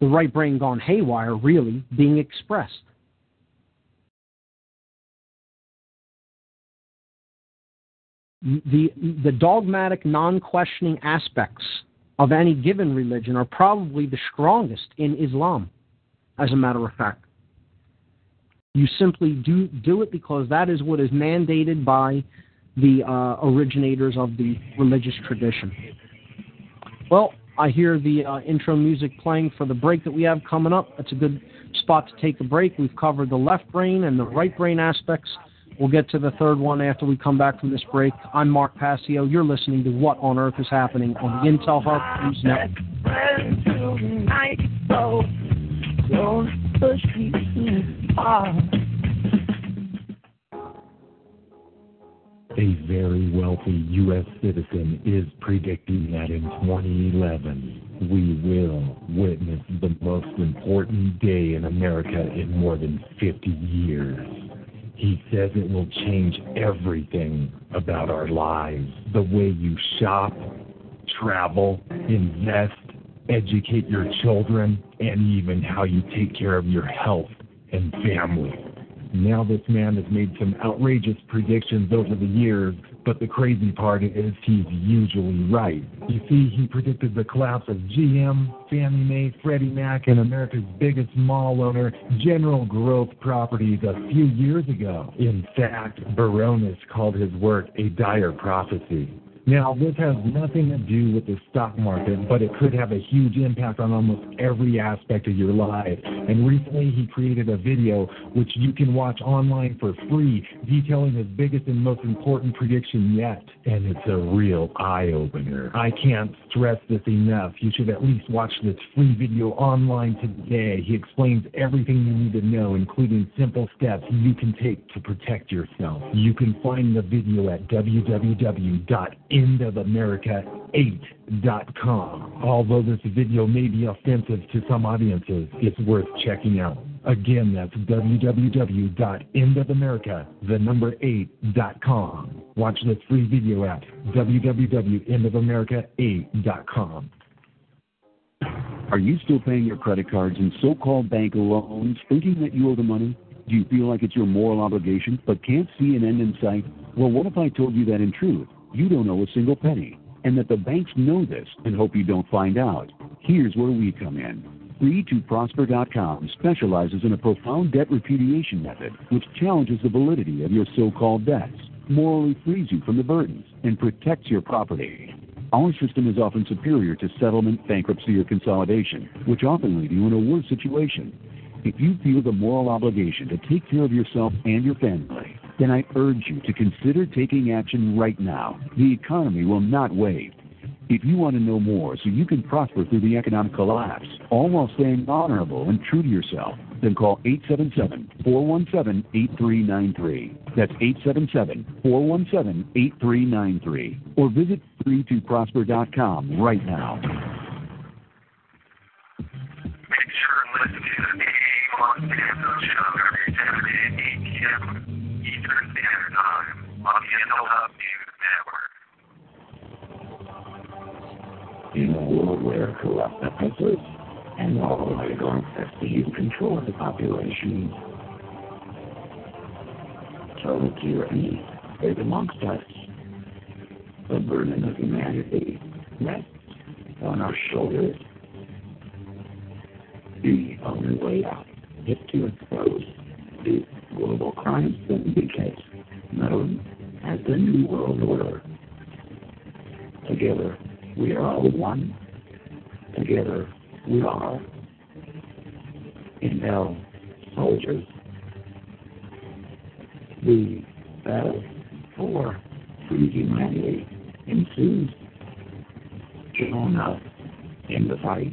the right brain gone haywire, really, being expressed. The, the dogmatic, non questioning aspects of any given religion are probably the strongest in Islam, as a matter of fact. You simply do do it because that is what is mandated by the uh, originators of the religious tradition. Well, I hear the uh, intro music playing for the break that we have coming up. That's a good spot to take a break. We've covered the left brain and the right brain aspects. We'll get to the third one after we come back from this break. I'm Mark Passio. You're listening to What on Earth is Happening on the Intel Hub News Network A very wealthy U.S. citizen is predicting that in 2011 we will witness the most important day in America in more than 50 years. He says it will change everything about our lives the way you shop, travel, invest, educate your children, and even how you take care of your health and family. Now, this man has made some outrageous predictions over the years, but the crazy part is he's usually right. You see, he predicted the collapse of GM, Fannie Mae, Freddie Mac, and America's biggest mall owner, General Growth Properties, a few years ago. In fact, Barron's called his work a dire prophecy. Now, this has nothing to do with the stock market, but it could have a huge impact on almost every aspect of your life. And recently, he created a video which you can watch online for free, detailing his biggest and most important prediction yet. And it's a real eye opener. I can't stress this enough. You should at least watch this free video online today. He explains everything you need to know, including simple steps you can take to protect yourself. You can find the video at www endofamerica8.com. Although this video may be offensive to some audiences, it's worth checking out. Again, that's www.endofamerica, the number 8.com. Watch this free video at www.endofamerica8.com. Are you still paying your credit cards and so called bank loans thinking that you owe the money? Do you feel like it's your moral obligation but can't see an end in sight? Well, what if I told you that in truth? You don't owe a single penny, and that the banks know this and hope you don't find out. Here's where we come in. Free2Prosper.com specializes in a profound debt repudiation method which challenges the validity of your so called debts, morally frees you from the burdens, and protects your property. Our system is often superior to settlement, bankruptcy, or consolidation, which often leave you in a worse situation. If you feel the moral obligation to take care of yourself and your family, then I urge you to consider taking action right now. The economy will not wait. If you want to know more so you can prosper through the economic collapse, all while staying honorable and true to yourself, then call 877-417-8393. That's 877-417-8393. Or visit free2prosper.com right now. Make sure and listen to the on show every Saturday at 8 p.m. Eastern Standard Time on the Intel Hub News Network. In a world where corrupt oppressors and all oligarchs have seized control of the population, total tyranny is amongst us. The burden of humanity rests on our shoulders. The only way out is to expose these global crime syndicates known as the New World Order. Together, we are all one. Together, we are Intel soldiers. The battle for free humanity ensues. Join us in the fight.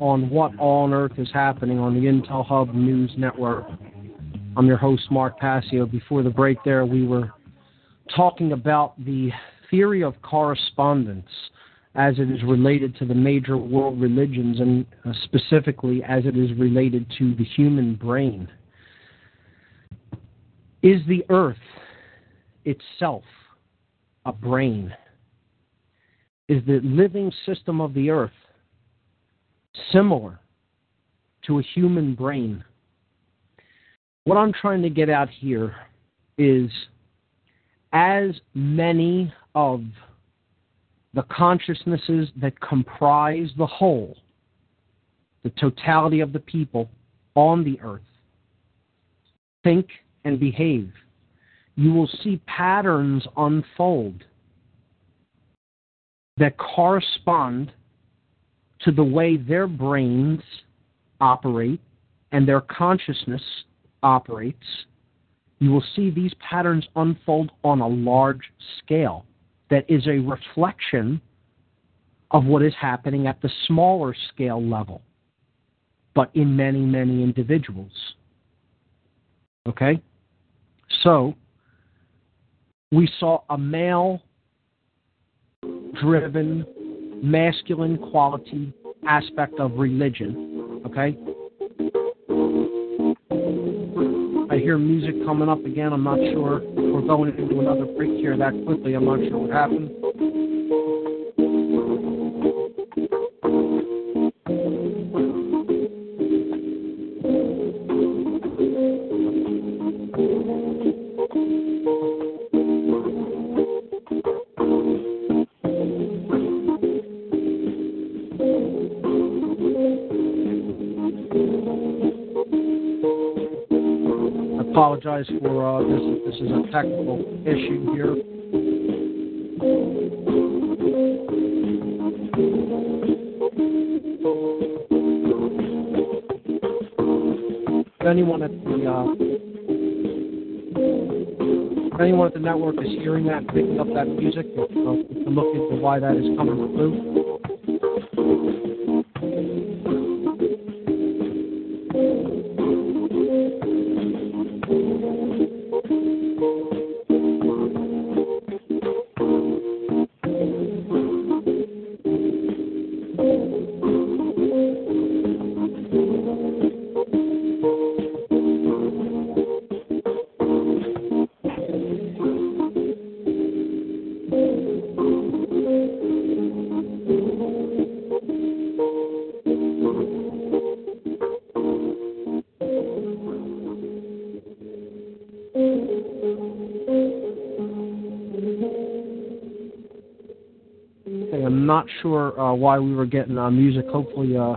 on what on earth is happening on the Intel Hub News Network. I'm your host, Mark Passio. Before the break, there, we were talking about the theory of correspondence as it is related to the major world religions and uh, specifically as it is related to the human brain. Is the earth itself a brain? Is the living system of the earth similar to a human brain. What I'm trying to get out here is as many of the consciousnesses that comprise the whole, the totality of the people on the earth, think, and behave, you will see patterns unfold that correspond to the way their brains operate and their consciousness operates. You will see these patterns unfold on a large scale that is a reflection of what is happening at the smaller scale level, but in many, many individuals. Okay? So, we saw a male driven, masculine quality aspect of religion. Okay? I hear music coming up again. I'm not sure. We're going into another break here that quickly. I'm not sure what happened. Apologize for uh, this. This is a technical issue here. If anyone at the uh, if anyone at the network is hearing that, picking up that music, uh, we can look into why that is coming through. Not sure uh, why we were getting uh, music. Hopefully, uh,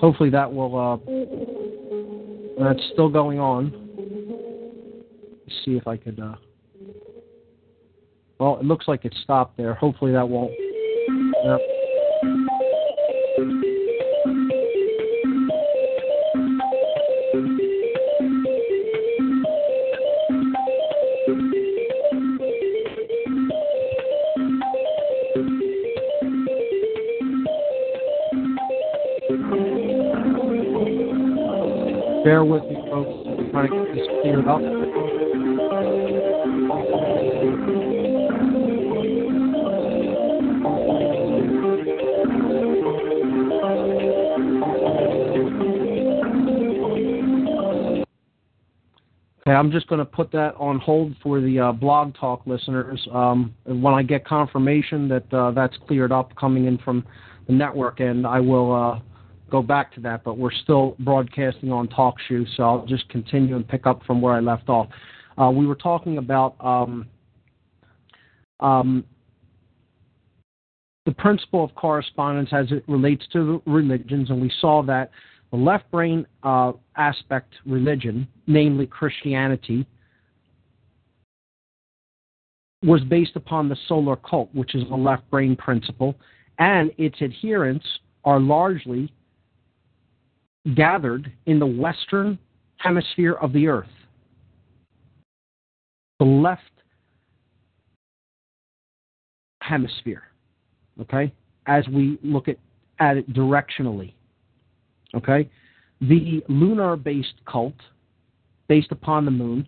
hopefully that will. Uh, that's still going on. Let's see if I could. Uh, well, it looks like it stopped there. Hopefully that won't. Bear with me, folks. I'm trying to get this cleared up. Okay, I'm just going to put that on hold for the uh, blog talk listeners. Um, and when I get confirmation that uh, that's cleared up coming in from the network end, I will uh, go back to that. But we're still broadcasting on TalkShoe, so I'll just continue and pick up from where I left off. Uh, we were talking about um, um, the principle of correspondence as it relates to religions, and we saw that the left brain uh, aspect religion, namely Christianity, was based upon the solar cult, which is a left brain principle, and its adherents are largely gathered in the western hemisphere of the earth. The left hemisphere, okay, as we look at, at it directionally. Okay? The lunar based cult, based upon the moon,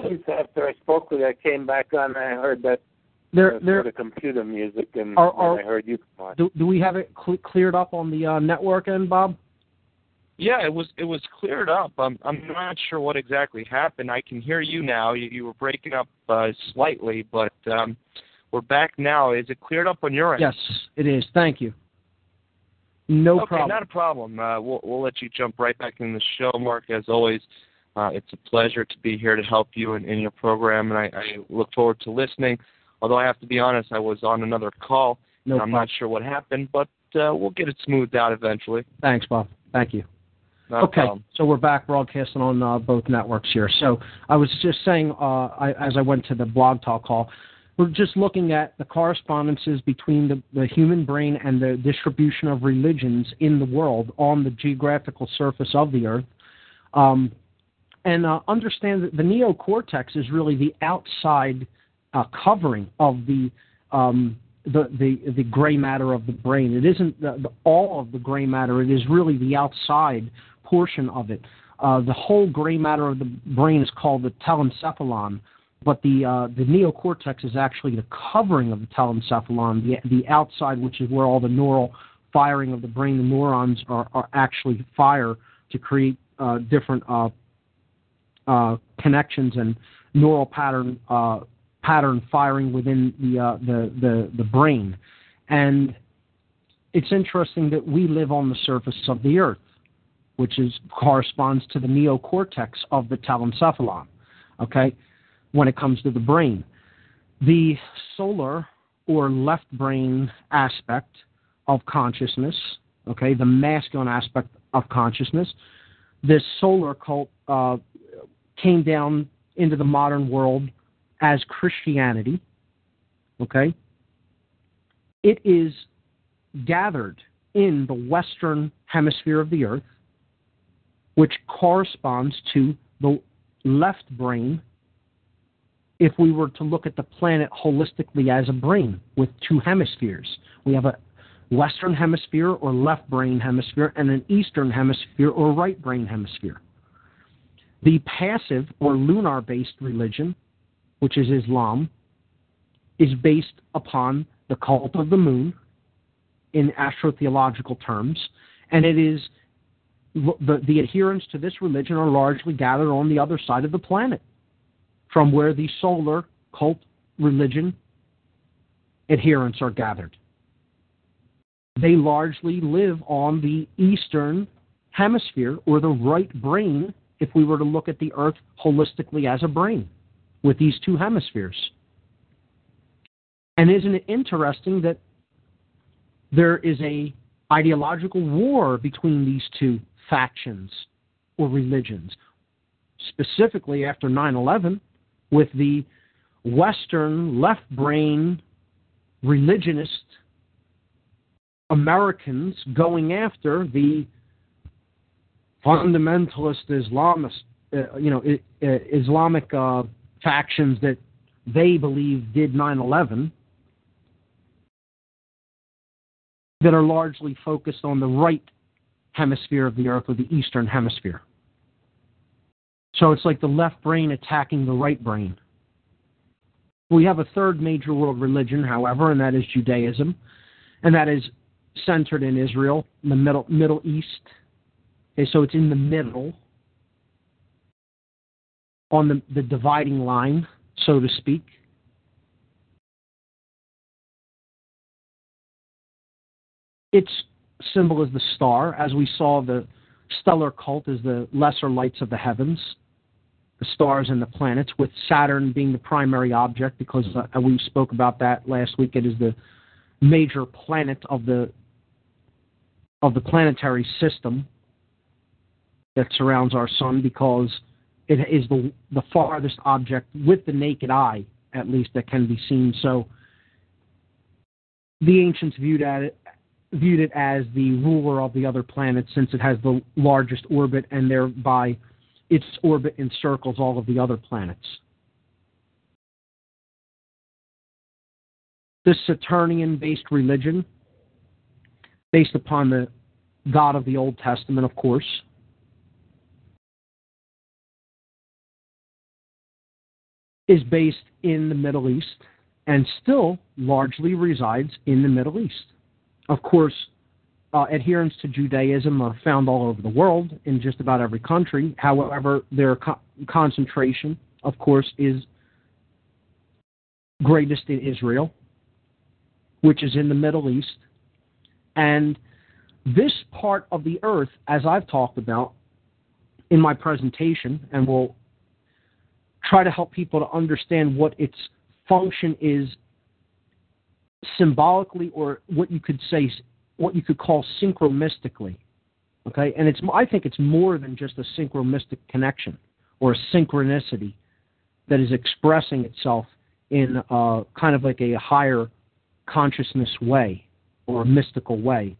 After I spoke with you, I came back on. and I heard that there, uh, there, sort of computer music, and Are- are- I heard you do, do we have it cl- cleared up on the uh, network end, Bob? Yeah, it was it was cleared up. I'm I'm not sure what exactly happened. I can hear you now. You, you were breaking up uh, slightly, but um, we're back now. Is it cleared up on your end? Yes, it is. Thank you. No okay, problem. not a problem. Uh, we'll we'll let you jump right back in the show, Mark. As always, uh, it's a pleasure to be here to help you in, in your program, and I, I look forward to listening. Although I have to be honest, I was on another call, no and I'm not sure what happened, but uh, we'll get it smoothed out eventually. Thanks, Bob. Thank you. Not okay, so we're back broadcasting on uh, both networks here. So I was just saying, uh, I, as I went to the blog talk call, we're just looking at the correspondences between the, the human brain and the distribution of religions in the world on the geographical surface of the Earth. Um, and uh, understand that the neocortex is really the outside uh, covering of the, um, the, the the gray matter of the brain. It isn't the, the, all of the gray matter. It is really the outside portion of it. Uh, the whole gray matter of the brain is called the telencephalon, but the uh, the neocortex is actually the covering of the telencephalon, the the outside, which is where all the neural firing of the brain, the neurons are, are actually fire to create uh, different uh, uh, connections and neural pattern uh, pattern firing within the, uh, the the the brain, and it's interesting that we live on the surface of the Earth, which is corresponds to the neocortex of the telencephalon. Okay, when it comes to the brain, the solar or left brain aspect of consciousness, okay, the masculine aspect of consciousness, this solar cult uh, came down into the modern world as Christianity. Okay? It is gathered in the western hemisphere of the earth, which corresponds to the left brain if we were to look at the planet holistically as a brain with two hemispheres. We have a western hemisphere or left brain hemisphere and an eastern hemisphere or right brain hemisphere. The passive or lunar based religion, which is Islam, is based upon the cult of the moon in astrotheological terms, and it is the, the adherents to this religion are largely gathered on the other side of the planet from where the solar cult religion adherents are gathered. They largely live on the eastern hemisphere or the right brain if we were to look at the earth holistically as a brain with these two hemispheres. And isn't it interesting that there is a ideological war between these two factions or religions, specifically after 9/11 with the western left brain religionist Americans going after the fundamentalist Islamist, uh, you know, uh, Islamic uh, factions that they believe did 9/11 that are largely focused on the right hemisphere of the earth or the eastern hemisphere. So it's like the left brain attacking the right brain. We have a third major world religion, however, and that is Judaism, and that is centered in Israel, in the Middle Middle East. Okay, so it's in the middle, on the, the dividing line, so to speak. Its symbol is the star, as we saw the stellar cult is the lesser lights of the heavens, the stars and the planets, with Saturn being the primary object because uh, we spoke about that last week. It is the major planet of the of the planetary system that surrounds our sun because it is the the farthest object with the naked eye, at least that can be seen. So the ancients viewed at it viewed it as the ruler of the other planets since it has the largest orbit and thereby its orbit encircles all of the other planets. This Saturnian based religion, based upon the God of the Old Testament, of course, is based in the Middle East and still largely resides in the Middle East. Of course, uh, adherents to Judaism are found all over the world in just about every country. However, their co- concentration, of course, is greatest in Israel, which is in the Middle East. And this part of the earth, as I've talked about in my presentation, and will try to help people to understand what its function is symbolically or what you could say what you could call synchromystically Okay, and it's I think it's more than just a synchromystic connection or a synchronicity that is expressing itself in uh, kind of like a higher consciousness way or a mystical way.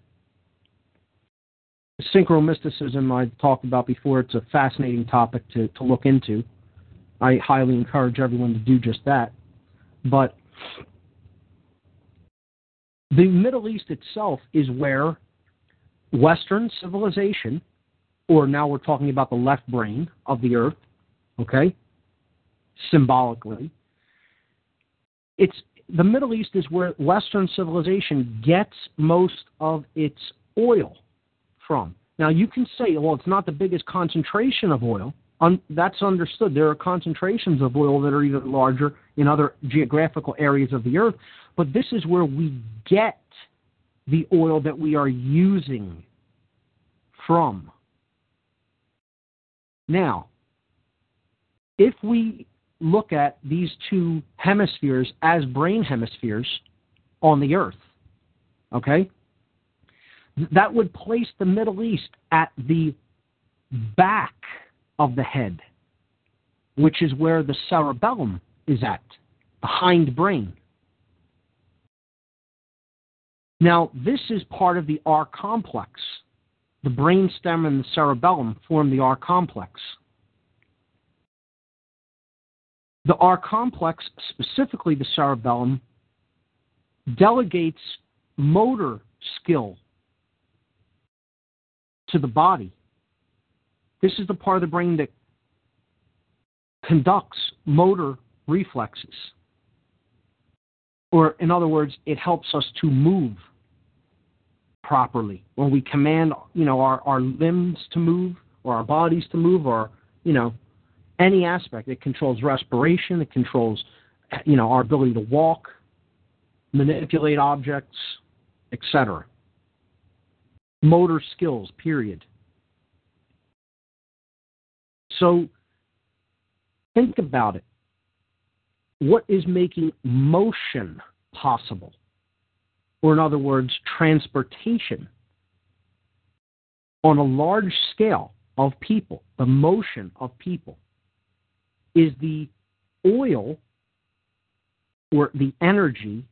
Synchromysticism I've talked about before. It's a fascinating topic to, to look into. I highly encourage everyone to do just that. But the Middle East itself is where Western civilization, or now we're talking about the left brain of the earth, okay, symbolically, it's the Middle East is where Western civilization gets most of its oil from. Now you can say, well, it's not the biggest concentration of oil. Un- that's understood. There are concentrations of oil that are even larger in other geographical areas of the earth, but this is where we get the oil that we are using from. Now, if we look at these two hemispheres as brain hemispheres on the earth, okay, that would place the Middle East at the back of the head, which is where the cerebellum is at, the hind brain. Now, this is part of the R complex. The brainstem and the cerebellum form the R complex. The R complex, specifically the cerebellum, delegates motor skill to the body. This is the part of the brain that conducts motor reflexes. Or, in other words, it helps us to move properly. When we command, you know, our, our limbs to move or our bodies to move or, you know, any aspect. It controls respiration. It controls, you know, our ability to walk, manipulate objects, etc. Motor skills, period. So think about it. What is making motion possible? Or, in other words, transportation on a large scale of people, the motion of people, is the oil or the energy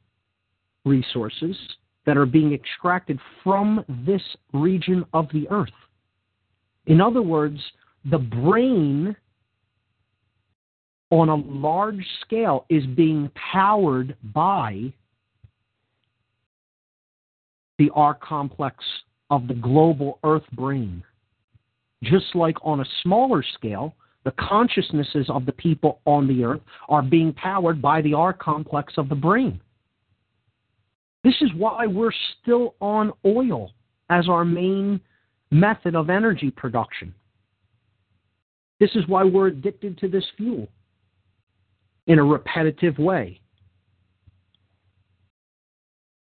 resources that are being extracted from this region of the earth. In other words, the brain on a large scale is being powered by the R complex of the global earth brain. Just like on a smaller scale, the consciousnesses of the people on the earth are being powered by the R complex of the brain. This is why we're still on oil as our main method of energy production. This is why we're addicted to this fuel in a repetitive way,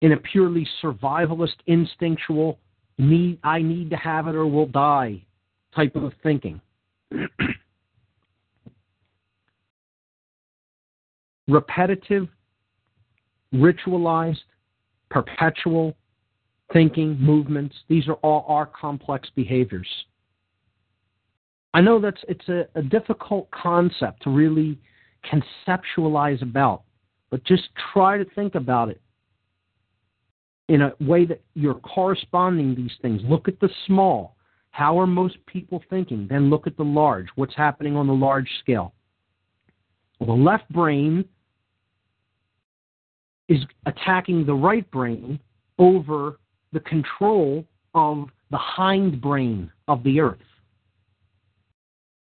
in a purely survivalist, instinctual, need, I need to have it or we'll die type of thinking. Repetitive, ritualized, perpetual thinking, movements, these are all our complex behaviors. I know that's it's a, a difficult concept to really conceptualize about, but just try to think about it in a way that you're corresponding these things. Look at the small. How are most people thinking? Then look at the large. What's happening on the large scale? Well, the left brain is attacking the right brain over the control of the hind brain of the earth.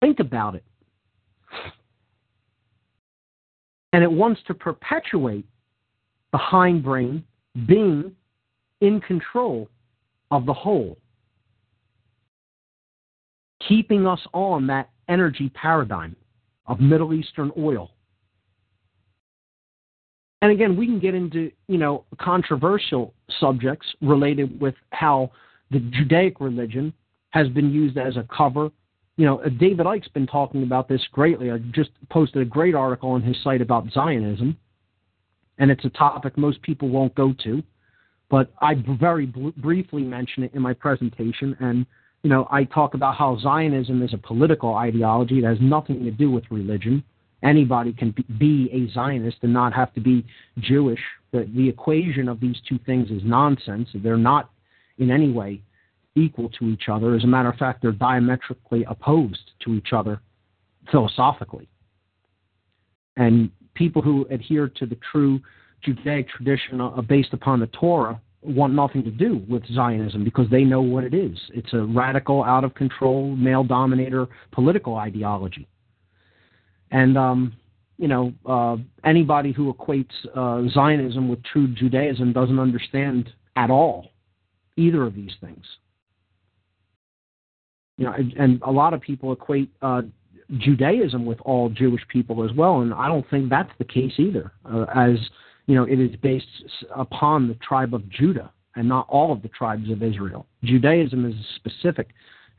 Think about it. And it wants to perpetuate the hindbrain being in control of the whole, keeping us on that energy paradigm of Middle Eastern oil. And again, we can get into, you know, controversial subjects related with how the Judaic religion has been used as a cover you know, David Icke's been talking about this greatly. I just posted a great article on his site about Zionism, and it's a topic most people won't go to, but I very bl- briefly mention it in my presentation, and you know, I talk about how Zionism is a political ideology. It has nothing to do with religion. Anybody can be a Zionist and not have to be Jewish. The, the equation of these two things is nonsense. They're not in any way equal to each other. As a matter of fact, they're diametrically opposed to each other philosophically. And people who adhere to the true Judaic tradition based upon the Torah want nothing to do with Zionism because they know what it is. It's a radical, out of control, male dominator political ideology. And, um, you know, uh, anybody who equates uh, Zionism with true Judaism doesn't understand at all either of these things. You know, and, and a lot of people equate uh, Judaism with all Jewish people as well, and I don't think that's the case either. Uh, as you know, it is based upon the tribe of Judah and not all of the tribes of Israel. Judaism is a specific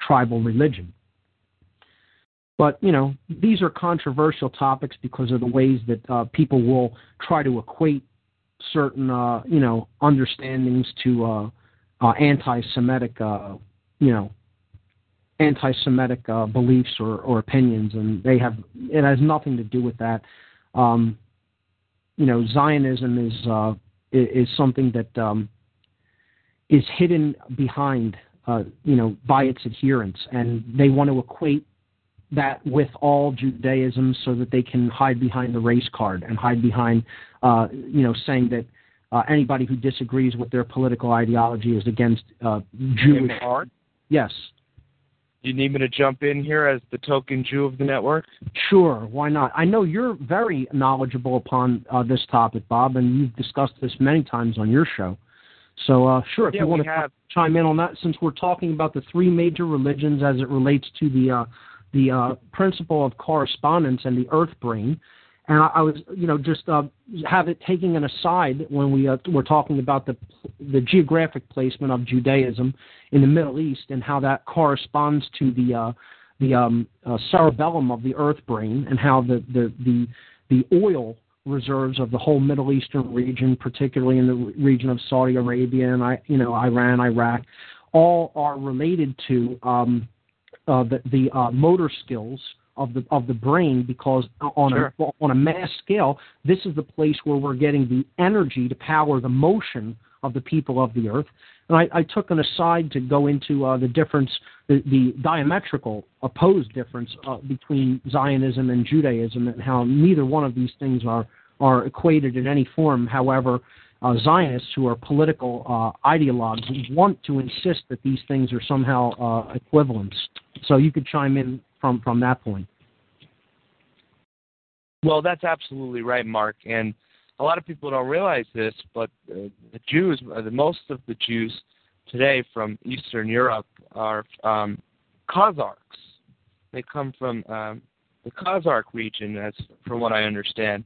tribal religion. But, you know, these are controversial topics because of the ways that uh, people will try to equate certain, uh, you know, understandings to uh, uh, anti-Semitic, uh, you know, anti-Semitic uh, beliefs or, or opinions, and they have it has nothing to do with that. Um, you know, Zionism is uh, is something that um, is hidden behind, uh, you know, by its adherents, and they want to equate that with all Judaism so that they can hide behind the race card and hide behind, uh, you know, saying that uh, anybody who disagrees with their political ideology is against uh, Jewish. Yes. Do you need me to jump in here as the token Jew of the network? Sure, why not? I know you're very knowledgeable upon uh, this topic, Bob, and you've discussed this many times on your show. So, uh, sure, if yeah, you want to have. chime in on that, since we're talking about the three major religions as it relates to the uh, the uh, principle of correspondence and the Earth Brain, and I, I was, you know, just uh, have it taking an aside when we uh, were talking about the the geographic placement of Judaism in the Middle East and how that corresponds to the uh, the um, uh, cerebellum of the Earth brain and how the the the, the oil reserves of the whole Middle Eastern region, particularly in the region of Saudi Arabia and I, you know Iran, Iraq, all are related to um, uh, the, the uh, motor skills of the of the brain because on sure. a on a mass scale, this is the place where we're getting the energy to power the motion of the people of the earth. And I, I took an aside to go into uh, the difference, the, the diametrical opposed difference uh, between Zionism and Judaism, and how neither one of these things are are equated in any form. However, uh, Zionists, who are political uh, ideologues, want to insist that these things are somehow uh, equivalent. So you could chime in from from that point. Well, that's absolutely right, Mark. And a lot of people don't realize this, but uh, the Jews, uh, the most of the Jews today from Eastern Europe are um. They come from um, the Khazar region, as from what I understand.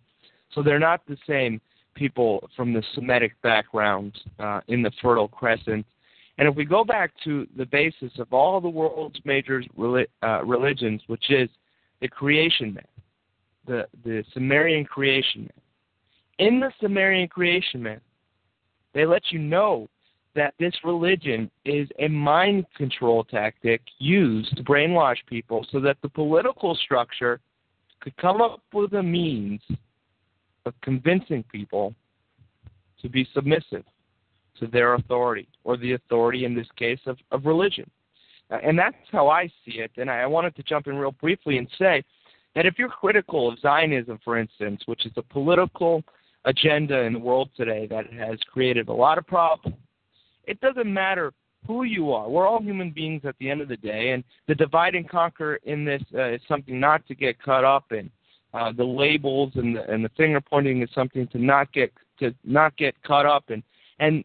So they're not the same people from the Semitic background uh, in the Fertile Crescent. And if we go back to the basis of all the world's major uh, religions, which is the creation myth, the, the Sumerian creation myth, in the Sumerian creation myth, they let you know that this religion is a mind control tactic used to brainwash people so that the political structure could come up with a means of convincing people to be submissive to their authority, or the authority in this case of, of religion. And that's how I see it. And I wanted to jump in real briefly and say that if you're critical of Zionism, for instance, which is a political agenda in the world today that has created a lot of problems, it doesn't matter who you are. We're all human beings at the end of the day, and the divide and conquer in this uh, is something not to get caught up in. Uh, the labels and the, and the finger pointing is something to not get to not get caught up in. And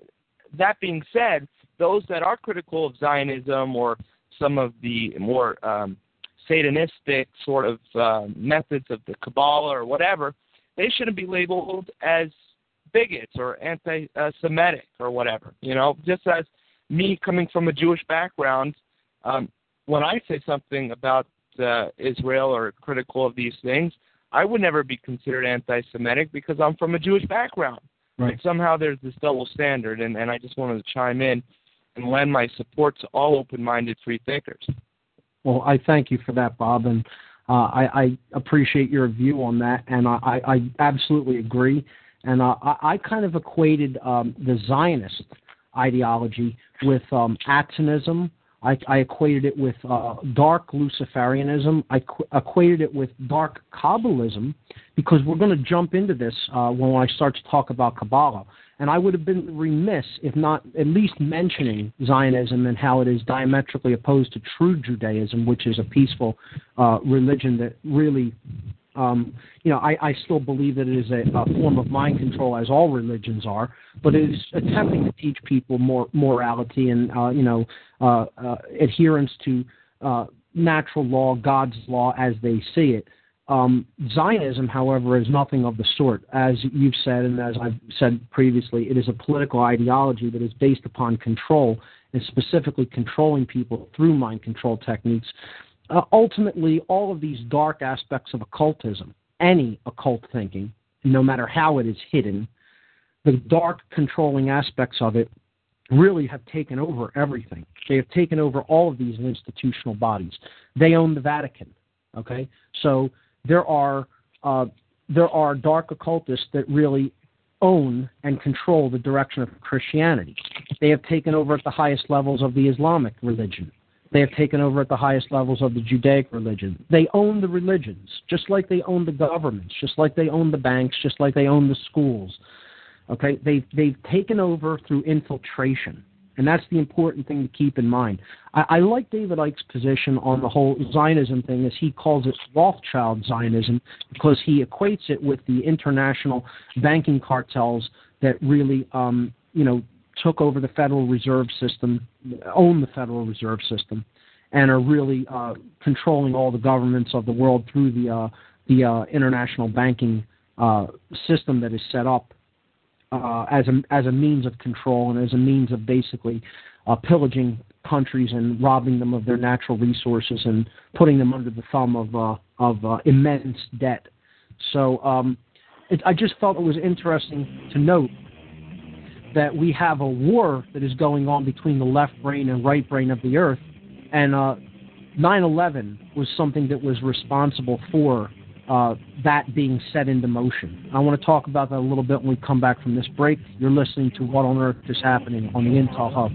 that being said, those that are critical of Zionism or some of the more um, Satanistic sort of uh, methods of the Kabbalah or whatever, they shouldn't be labeled as bigots or anti-Semitic or whatever. You know, just as me coming from a Jewish background, um, when I say something about uh, Israel or critical of these things, I would never be considered anti-Semitic because I'm from a Jewish background. Right. somehow there's this double standard, and, and I just wanted to chime in and lend my support to all open-minded free thinkers. Well, I thank you for that, Bob, and uh, I, I, appreciate your view on that, and I, I absolutely agree. And uh, I, I, kind of equated um, the Zionist ideology with um, Atonism. I, I, equated it with uh, dark Luciferianism. I qu- equated it with dark Kabbalism because we're going to jump into this uh, when I start to talk about Kabbalah. And I would have been remiss if not at least mentioning Zionism and how it is diametrically opposed to true Judaism, which is a peaceful uh, religion that really, um, you know, I, I still believe that it is a, a form of mind control, as all religions are, but it is attempting to teach people more morality and, uh, you know, uh, uh, adherence to uh, natural law, God's law as they see it. Um, Zionism, however, is nothing of the sort. As you've said, and as I've said previously, it is a political ideology that is based upon control and specifically controlling people through mind control techniques. Uh, ultimately, all of these dark aspects of occultism, any occult thinking, no matter how it is hidden, the dark controlling aspects of it really have taken over everything. They have taken over all of these institutional bodies. They own the Vatican. Okay, so there are uh, there are dark occultists that really own and control the direction of Christianity. They have taken over at the highest levels of the Islamic religion. They have taken over at the highest levels of the Judaic religion. They own the religions, just like they own the governments, just like they own the banks, just like they own the schools. Okay, they've they've taken over through infiltration. And that's the important thing to keep in mind. I, I like David Icke's position on the whole Zionism thing, as he calls it Rothschild Zionism, because he equates it with the international banking cartels that really, um, you know, took over the Federal Reserve System, own the Federal Reserve System, and are really uh, controlling all the governments of the world through the uh, the uh, international banking uh, system that is set up uh, as a as a means of control and as a means of basically uh, pillaging countries and robbing them of their natural resources and putting them under the thumb of of immense debt. So um, it, I just felt it was interesting to note that we have a war that is going on between the left brain and right brain of the earth, and uh, 9/11 was something that was responsible for uh, that being set into motion. I want to talk about that a little bit when we come back from this break. You're listening to What on Earth is Happening on the Intel Hub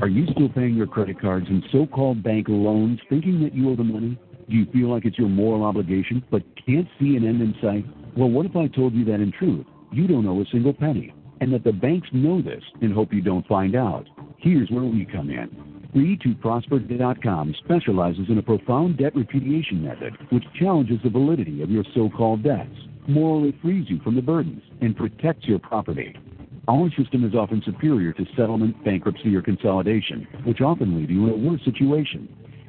Are you still paying your credit cards and so called bank loans thinking that you owe the money? Do you feel like it's your moral obligation but can't see an end in sight? Well, what if I told you that in truth, you don't owe a single penny? and that the banks know this and hope you don't find out. Here's where we come in. Free2Prosper.com specializes in a profound debt repudiation method which challenges the validity of your so-called debts, morally frees you from the burdens, and protects your property. Our system is often superior to settlement, bankruptcy, or consolidation, which often leave you in a worse situation.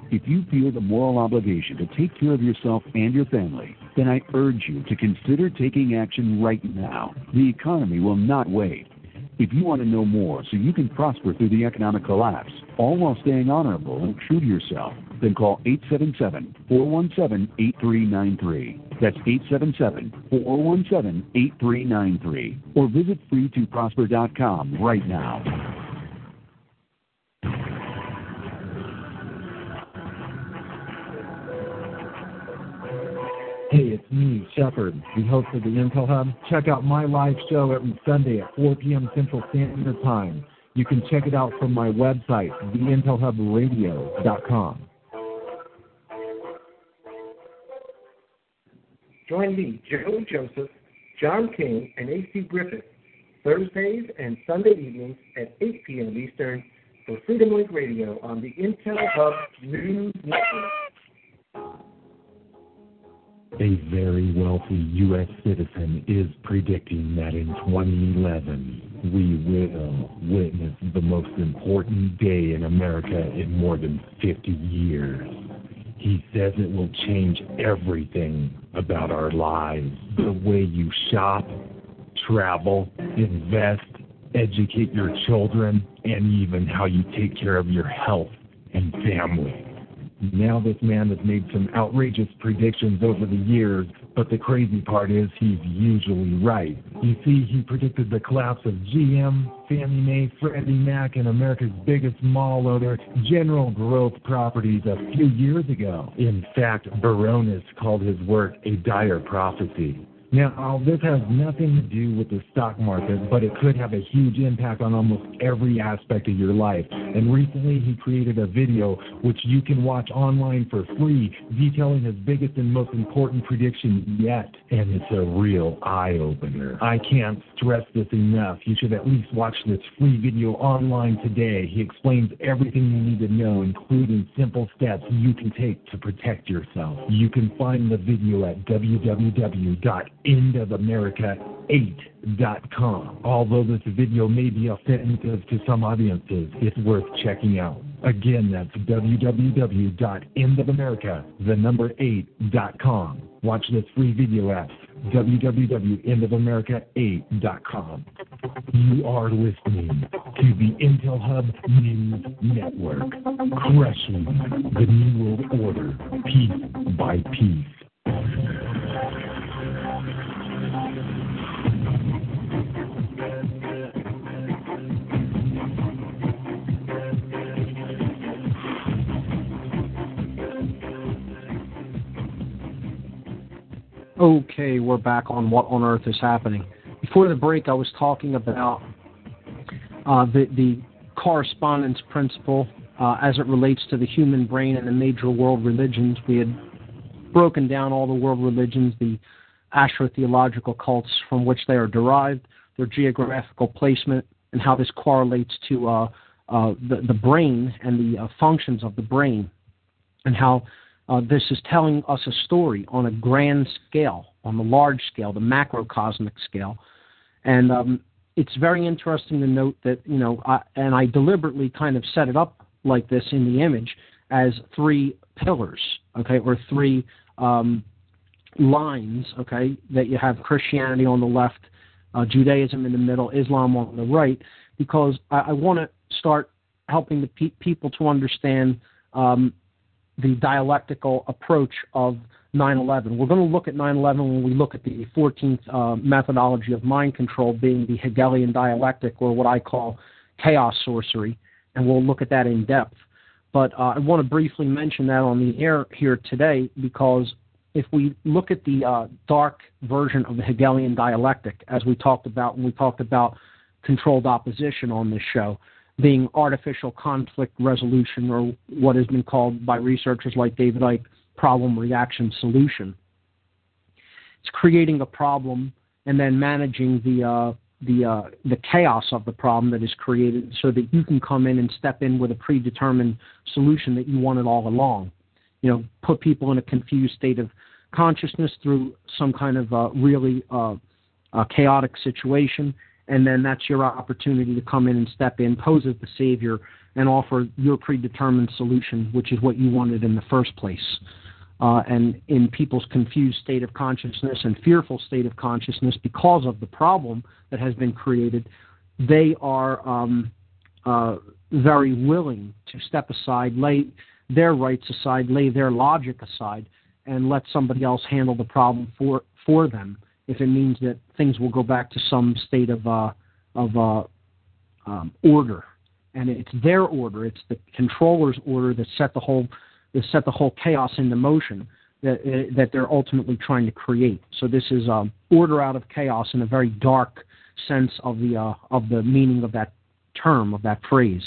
If you feel the moral obligation to take care of yourself and your family, then I urge you to consider taking action right now. The economy will not wait. If you want to know more so you can prosper through the economic collapse, all while staying honorable and true to yourself, then call 877-417-8393. That's 877-417-8393. Or visit free2prosper.com right now. Shepard, the host of the Intel Hub. Check out my live show every Sunday at 4 p.m. Central Standard Time. You can check it out from my website, theintelhubradio.com. Join me, Joe Joseph, John King, and A.C. Griffith, Thursdays and Sunday evenings at 8 p.m. Eastern for Freedom Link Radio on the Intel Hub News Network. A very wealthy U.S. citizen is predicting that in 2011 we will witness the most important day in America in more than 50 years. He says it will change everything about our lives the way you shop, travel, invest, educate your children, and even how you take care of your health and family. Now this man has made some outrageous predictions over the years, but the crazy part is he's usually right. You see, he predicted the collapse of GM, Fannie Mae, Freddie Mac, and America's biggest mall owner, General Growth Properties, a few years ago. In fact, Barron's called his work a dire prophecy. Now, this has nothing to do with the stock market, but it could have a huge impact on almost every aspect of your life. And recently, he created a video which you can watch online for free, detailing his biggest and most important prediction yet. And it's a real eye opener. I can't stress this enough. You should at least watch this free video online today. He explains everything you need to know, including simple steps you can take to protect yourself. You can find the video at www endofamerica8.com. Although this video may be offensive to some audiences, it's worth checking out. Again, that's www.endofamerica, the number 8.com. Watch this free video at www.endofamerica8.com. You are listening to the Intel Hub News Network, crushing the New World Order piece by piece. Okay, we're back on what on earth is happening. Before the break, I was talking about uh, the the correspondence principle uh, as it relates to the human brain and the major world religions. We had broken down all the world religions, the astrotheological cults from which they are derived, their geographical placement, and how this correlates to uh, uh, the, the brain and the uh, functions of the brain, and how uh, this is telling us a story on a grand scale, on the large scale, the macrocosmic scale. And um, it's very interesting to note that, you know, I, and I deliberately kind of set it up like this in the image as three pillars, okay, or three um, lines, okay, that you have Christianity on the left, uh, Judaism in the middle, Islam on the right, because I, I want to start helping the pe- people to understand um, the dialectical approach of 9/11. We're going to look at 9/11 when we look at the 14th uh, methodology of mind control, being the Hegelian dialectic, or what I call chaos sorcery, and we'll look at that in depth. But uh, I want to briefly mention that on the air here today because if we look at the uh, dark version of the Hegelian dialectic, as we talked about when we talked about controlled opposition on this show, being artificial conflict resolution, or what has been called by researchers like David Icke problem reaction solution. It's creating a problem and then managing the uh, the uh, the chaos of the problem that is created, so that you can come in and step in with a predetermined solution that you wanted all along. You know, put people in a confused state of consciousness through some kind of uh, really uh, chaotic situation, and then that's your opportunity to come in and step in, pose as the savior, and offer your predetermined solution, which is what you wanted in the first place. Uh, and in people's confused state of consciousness and fearful state of consciousness because of the problem that has been created, they are um, uh, very willing to step aside, lay their rights aside, lay their logic aside, and let somebody else handle the problem for for them if it means that things will go back to some state of uh, of uh, um, order. And it's their order, it's the controller's order that set the whole that set the whole chaos into motion that uh, that they're ultimately trying to create. So this is um, order out of chaos in a very dark sense of the uh, of the meaning of that term of that phrase.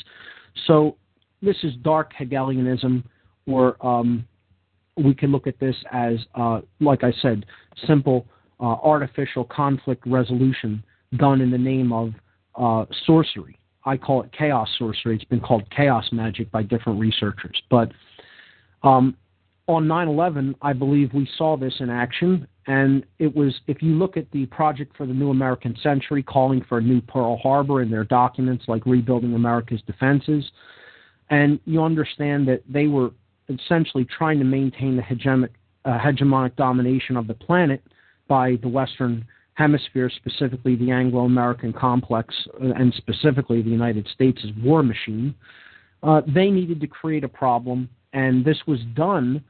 So this is dark Hegelianism, or um, we can look at this as, uh, like I said, simple artificial conflict resolution done in the name of uh, sorcery. I call it chaos sorcery. It's been called chaos magic by different researchers. But um, on 9 11, I believe we saw this in action. And it was, if you look at the Project for the New American Century calling for a new Pearl Harbor in their documents like Rebuilding America's Defenses, and you understand that they were essentially trying to maintain the hegemonic, uh, hegemonic domination of the planet by the Western Hemisphere, specifically the Anglo American complex, uh, and specifically the United States' war machine. Uh, they needed to create a problem and this was done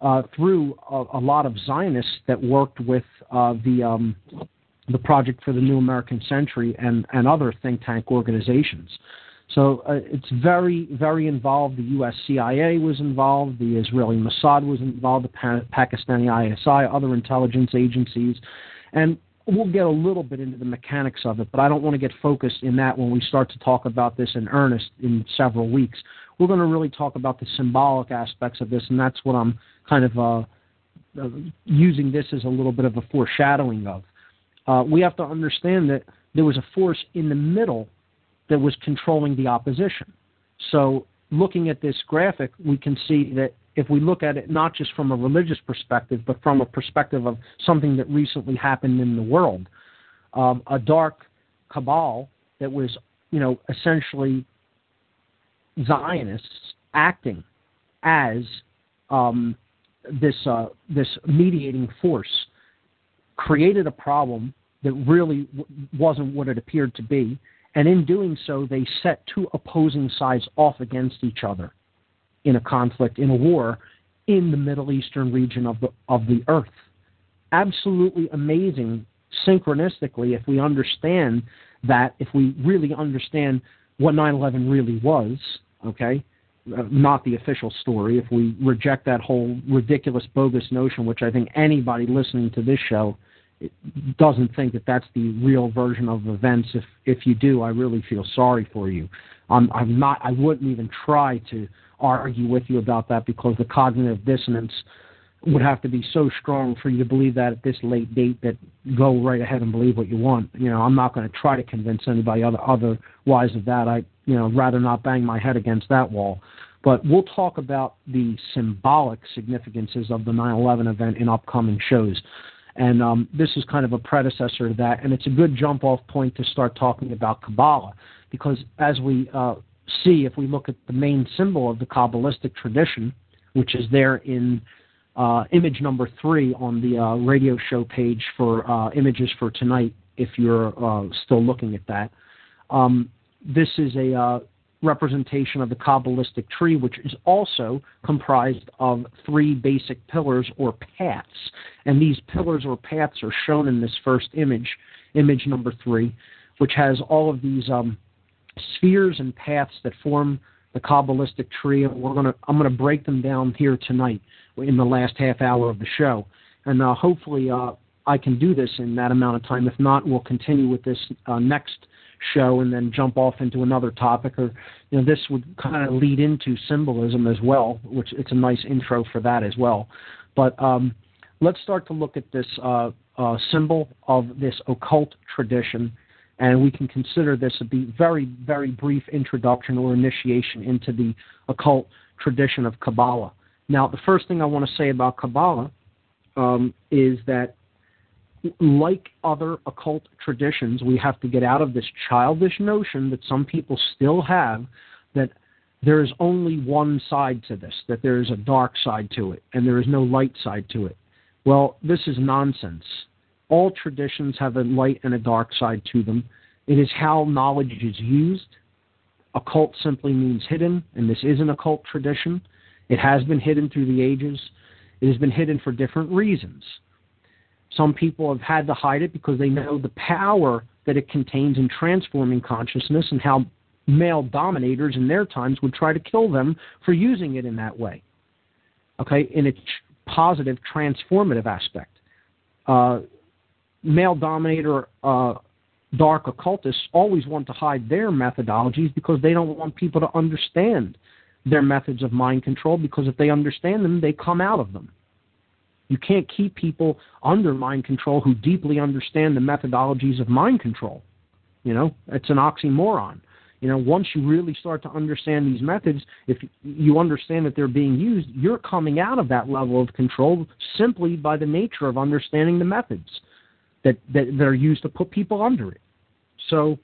uh, through a, a, lot of Zionists that worked with uh, the um, the Project for the New American Century and, and other think tank organizations. So uh, it's very, very involved. The U.S. CIA was involved, the Israeli Mossad was involved, the pa- Pakistani ISI, other intelligence agencies, and we'll get a little bit into the mechanics of it, but I don't want to get focused in that when we start to talk about this in earnest in several weeks. We're going to really talk about the symbolic aspects of this, and that's what I'm kind of uh, uh, using this as a little bit of a foreshadowing of. Uh, we have to understand that there was a force in the middle that was controlling the opposition. So, looking at this graphic, we can see that if we look at it not just from a religious perspective, but from a perspective of something that recently happened in the world, um, a dark cabal that was, you know, essentially Zionists acting as um, this uh, this mediating force created a problem that really w- wasn't what it appeared to be, and in doing so, they set two opposing sides off against each other in a conflict, in a war, in the Middle Eastern region of the of the earth. Absolutely amazing synchronistically if we understand that, if we really understand what 9/11 really was, okay, uh, not the official story. If we reject that whole ridiculous, bogus notion, which I think anybody listening to this show doesn't think that that's the real version of events. If if you do, I really feel sorry for you. I'm I'm not. I wouldn't even try to argue with you about that because the cognitive dissonance would have to be so strong for you to believe that at this late date that go right ahead and believe what you want. You know, I'm not going to try to convince anybody other otherwise of that. I you know rather not bang my head against that wall. But we'll talk about the symbolic significances of the 9/11 event in upcoming shows. And um, this is kind of a predecessor to that, and it's a good jump off point to start talking about Kabbalah, because as we uh, see, if we look at the main symbol of the Kabbalistic tradition, which is there in uh, image number three on the uh, radio show page for uh, images for tonight, if you're uh, still looking at that. Um, this is a uh, representation of the Kabbalistic tree, which is also comprised of three basic pillars or paths. And these pillars or paths are shown in this first image, image number three, which has all of these um, spheres and paths that form the Kabbalistic tree. And we're gonna, I'm going to break them down here tonight in the last half hour of the show. And uh, hopefully uh, I can do this in that amount of time. If not, we'll continue with this uh, next show and then jump off into another topic or you know this would kind of lead into symbolism as well which it's a nice intro for that as well. But um, let's start to look at this uh, uh, symbol of this occult tradition and we can consider this a be very very brief introduction or initiation into the occult tradition of kabbalah. Now the first thing i want to say about kabbalah um, is that like other occult traditions, we have to get out of this childish notion that some people still have that there is only one side to this, that there is a dark side to it, and there is no light side to it. Well, this is nonsense. All traditions have a light and a dark side to them. It is how knowledge is used. Occult simply means hidden, and this is an occult tradition. It has been hidden through the ages. It has been hidden for different reasons. Some people have had to hide it because they know the power that it contains in transforming consciousness and how male dominators in their times would try to kill them for using it in that way. Okay, in its positive, transformative aspect. Uh, male dominator, uh, dark occultists always want to hide their methodologies because they don't want people to understand their methods of mind control because if they understand them, they come out of them. You can't keep people under mind control who deeply understand the methodologies of mind control. You know, it's an oxymoron. You know, once you really start to understand these methods, if you understand that they're being used, you're coming out of that level of control simply by the nature of understanding the methods that, that, that are used to put people under it. So,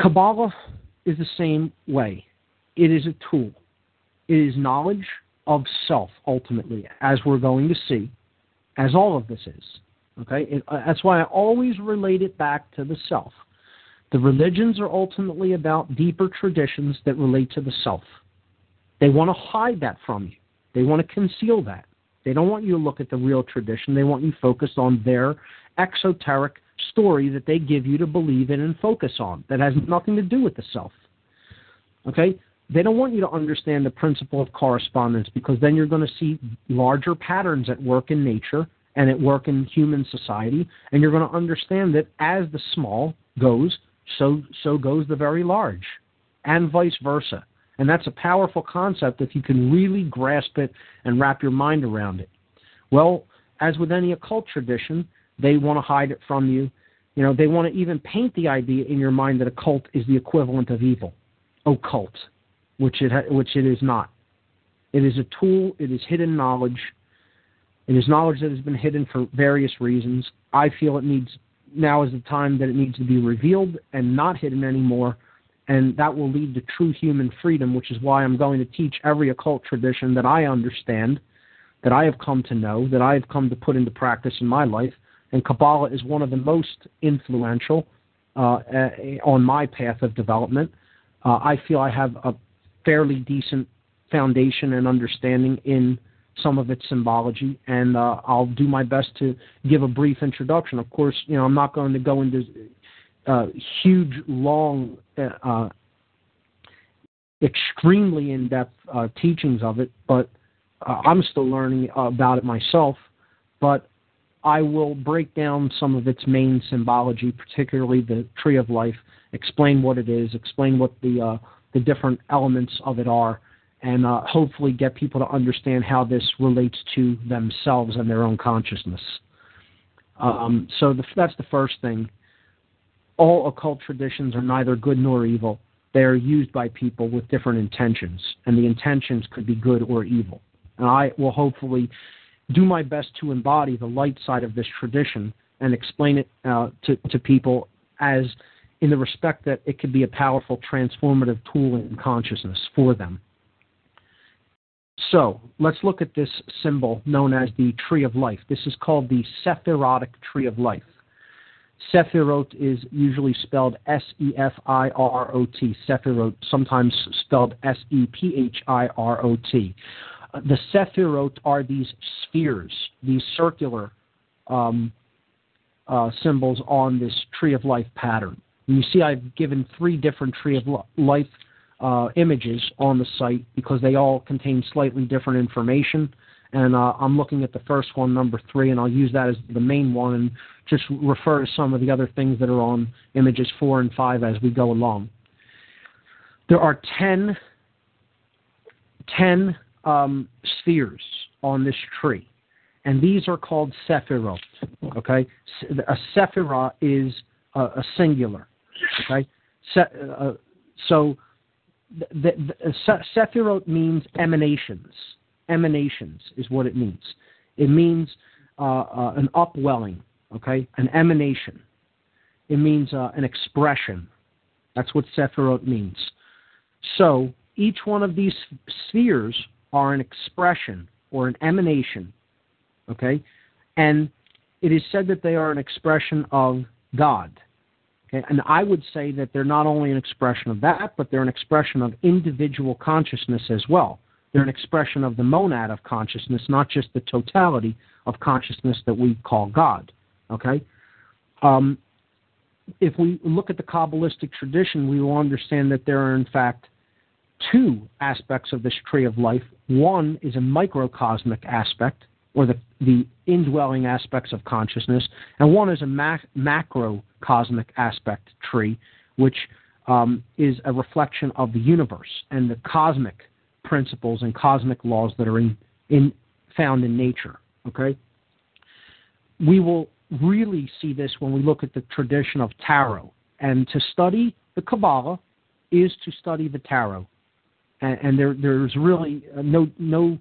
Kabbalah is the same way. It is a tool. It is knowledge of self ultimately, as we're going to see, as all of this is. Okay, it, uh, that's why I always relate it back to the self. The religions are ultimately about deeper traditions that relate to the self. They want to hide that from you. They want to conceal that. They don't want you to look at the real tradition. They want you focused on their exoteric story that they give you to believe in and focus on that has nothing to do with the self. Okay? They don't want you to understand the principle of correspondence because then you're going to see larger patterns at work in nature and at work in human society, and you're going to understand that as the small goes, so so goes the very large, and vice versa. And that's a powerful concept if you can really grasp it and wrap your mind around it. Well, as with any occult tradition, they want to hide it from you. You know, they want to even paint the idea in your mind that occult is the equivalent of evil, occult, which it ha- which it is not. It is a tool. It is hidden knowledge. It is knowledge that has been hidden for various reasons. I feel it needs now is the time that it needs to be revealed and not hidden anymore and that will lead to true human freedom, which is why I'm going to teach every occult tradition that I understand, that I have come to know, that I have come to put into practice in my life. And Kabbalah is one of the most influential uh, on my path of development. Uh, I feel I have a fairly decent foundation and understanding in some of its symbology, and uh, I'll do my best to give a brief introduction. Of course, you know I'm not going to go into uh, huge, long, uh, extremely in-depth uh, teachings of it, but uh, I'm still learning about it myself. But I will break down some of its main symbology, particularly the tree of life, explain what it is, explain what the uh, the different elements of it are, and uh, hopefully get people to understand how this relates to themselves and their own consciousness. Um, so the, that's the first thing all occult traditions are neither good nor evil. They are used by people with different intentions, and the intentions could be good or evil. And I will hopefully do my best to embody the light side of this tradition and explain it uh, to, to people as in the respect that it could be a powerful transformative tool in consciousness for them. So let's look at this symbol known as the Tree of Life. This is called the Sephirotic Tree of Life. Sephirot is usually spelled S E F I R O T. Sephirot, sometimes spelled S E P H I R O T. Uh, the Sephirot are these spheres, these circular um, uh, symbols on this tree of life pattern. You see, I've given three different tree of life uh, images on the site because they all contain slightly different information and uh, I'm looking at the first one, number three, and I'll use that as the main one and just refer to some of the other things that are on images four and five as we go along. There are 10, 10 um, spheres on this tree, and these are called sephirot. Okay, a sephirah is a, a singular. Okay, Se- uh, so the, the, the, sephirot means emanations emanations is what it means. It means uh, uh, an upwelling, okay, an emanation. It means uh, an expression. That's what Sephirot means. So each one of these spheres are an expression or an emanation, okay, and it is said that they are an expression of God. And I would say that they're not only an expression of that, but they're an expression of individual consciousness as well. They're an expression of the monad of consciousness, not just the totality of consciousness that we call God. Okay? Um, if we look at the Kabbalistic tradition, we will understand that there are, in fact, two aspects of this tree of life. One is a microcosmic aspect, or the, the indwelling aspects of consciousness, and one is a mac- macrocosmic aspect tree, which um, is a reflection of the universe and the cosmic principles and cosmic laws that are in, in found in nature. Okay, we will really see this when we look at the tradition of tarot, and to study the Kabbalah is to study the tarot, and, and there, there's really uh, no no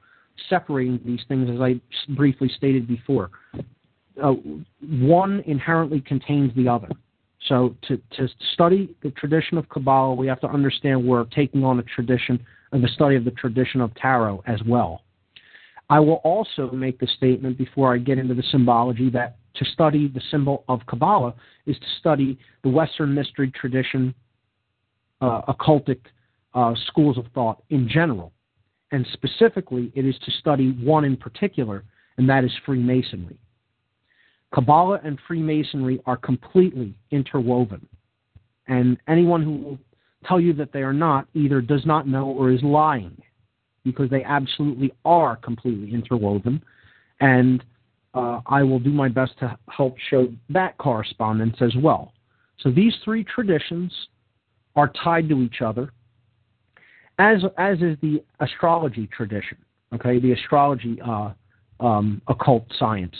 separating these things, as I briefly stated before. Uh, one inherently contains the other. So to, to study the tradition of Kabbalah, we have to understand we're taking on a tradition and the study of the tradition of tarot as well. I will also make the statement before I get into the symbology that to study the symbol of Kabbalah is to study the Western mystery tradition, uh, occultic uh, schools of thought in general. And specifically, it is to study one in particular, and that is Freemasonry. Kabbalah and Freemasonry are completely interwoven. And anyone who will tell you that they are not either does not know or is lying because they absolutely are completely interwoven. And uh, I will do my best to help show that correspondence as well. So these three traditions are tied to each other, as as is the astrology tradition. Okay, the astrology uh, um, occult science.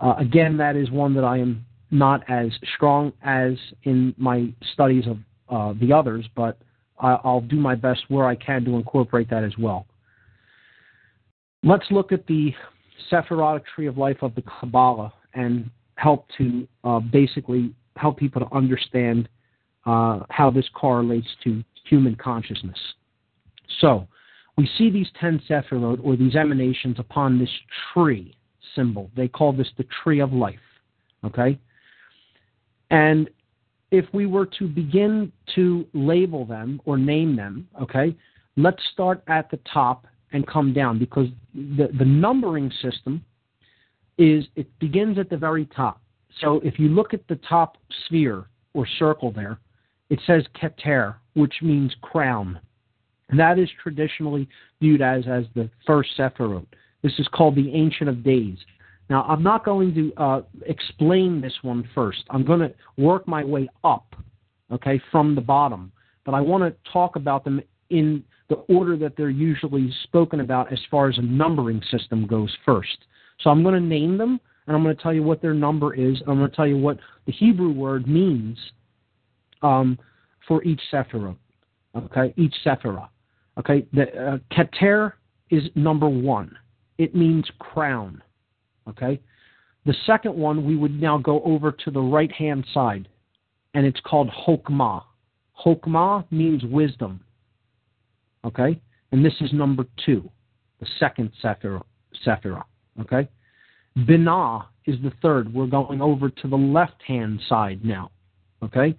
Uh, again, that is one that I am not as strong as in my studies of uh, the others, but I, I'll do my best where I can to incorporate that as well. Let's look at the Sephirotic tree of life of the Kabbalah and help to uh, basically help people to understand uh, how this correlates to human consciousness. So, we see these 10 Sephirot or these emanations upon this tree symbol. They call this the tree of life. Okay? And if we were to begin to label them or name them, okay, let's start at the top and come down because the, the numbering system is it begins at the very top. So if you look at the top sphere or circle there, it says Keter, which means crown. And that is traditionally viewed as, as the first Sephirot. This is called the Ancient of Days. Now, I'm not going to uh, explain this one first. I'm going to work my way up, okay, from the bottom. But I want to talk about them in the order that they're usually spoken about as far as a numbering system goes first. So I'm going to name them, and I'm going to tell you what their number is. and I'm going to tell you what the Hebrew word means um, for each sephirah. Okay, each sephirah. Okay, the uh, keter is number one. It means crown. Okay, the second one we would now go over to the right hand side, and it's called hokmah. Hokmah means wisdom. Okay, and this is number two, the second sephirah. sephirah okay, binah is the third. We're going over to the left hand side now. Okay,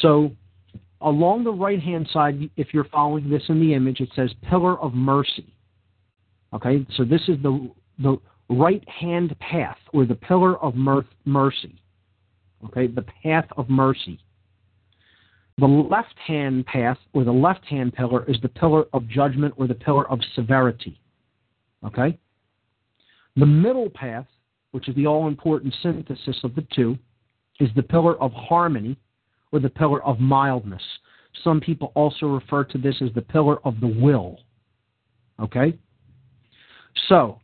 so along the right hand side, if you're following this in the image, it says pillar of mercy. Okay, so this is the the right hand path or the pillar of mercy. Okay, the path of mercy. The left hand path or the left hand pillar is the pillar of judgment or the pillar of severity. Okay? The middle path, which is the all important synthesis of the two, is the pillar of harmony or the pillar of mildness. Some people also refer to this as the pillar of the will. Okay? So,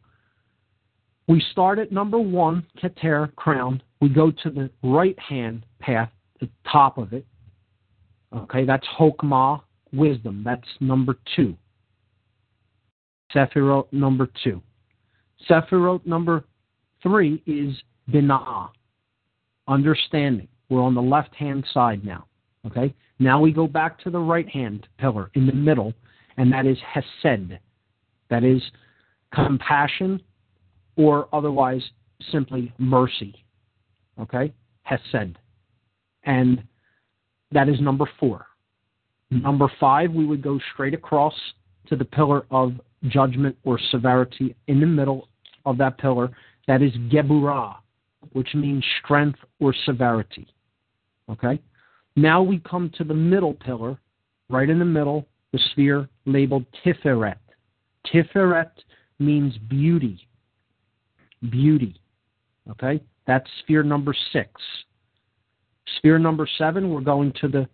we start at number one, Keter, crown. We go to the right hand path, the top of it. Okay, that's Hokmah, wisdom. That's number two. Sephirot number two. Sephirot number three is Binah, understanding. We're on the left hand side now. Okay, now we go back to the right hand pillar in the middle, and that is Hesed. That is compassion, or otherwise simply mercy. Okay? Hesed. And that is number four. Number five, we would go straight across to the pillar of judgment or severity in the middle of that pillar. That is Geburah, which means strength or severity. Okay? Now we come to the middle pillar, right in the middle, the sphere labeled Tiferet. Tiferet means beauty beauty. Okay? That's sphere number six. Sphere number seven, we're going to the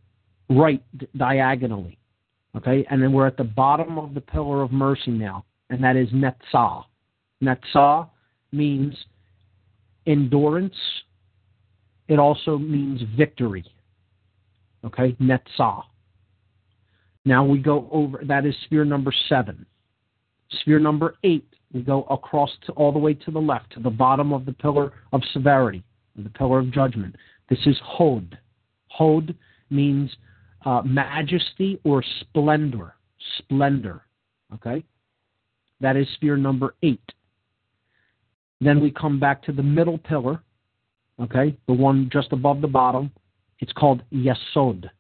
right diagonally. Okay? And then we're at the bottom of the pillar of mercy now, and that is Netzah. Netzah means endurance. It also means victory. Okay? Netzah. Now we go over, that is sphere number seven. Sphere number eight we go across to, all the way to the left, to the bottom of the pillar of severity, the pillar of judgment. This is Hod. Hod means uh, majesty or splendor. Splendor. Okay? That is sphere number eight. Then we come back to the middle pillar, okay, the one just above the bottom. It's called Yesod.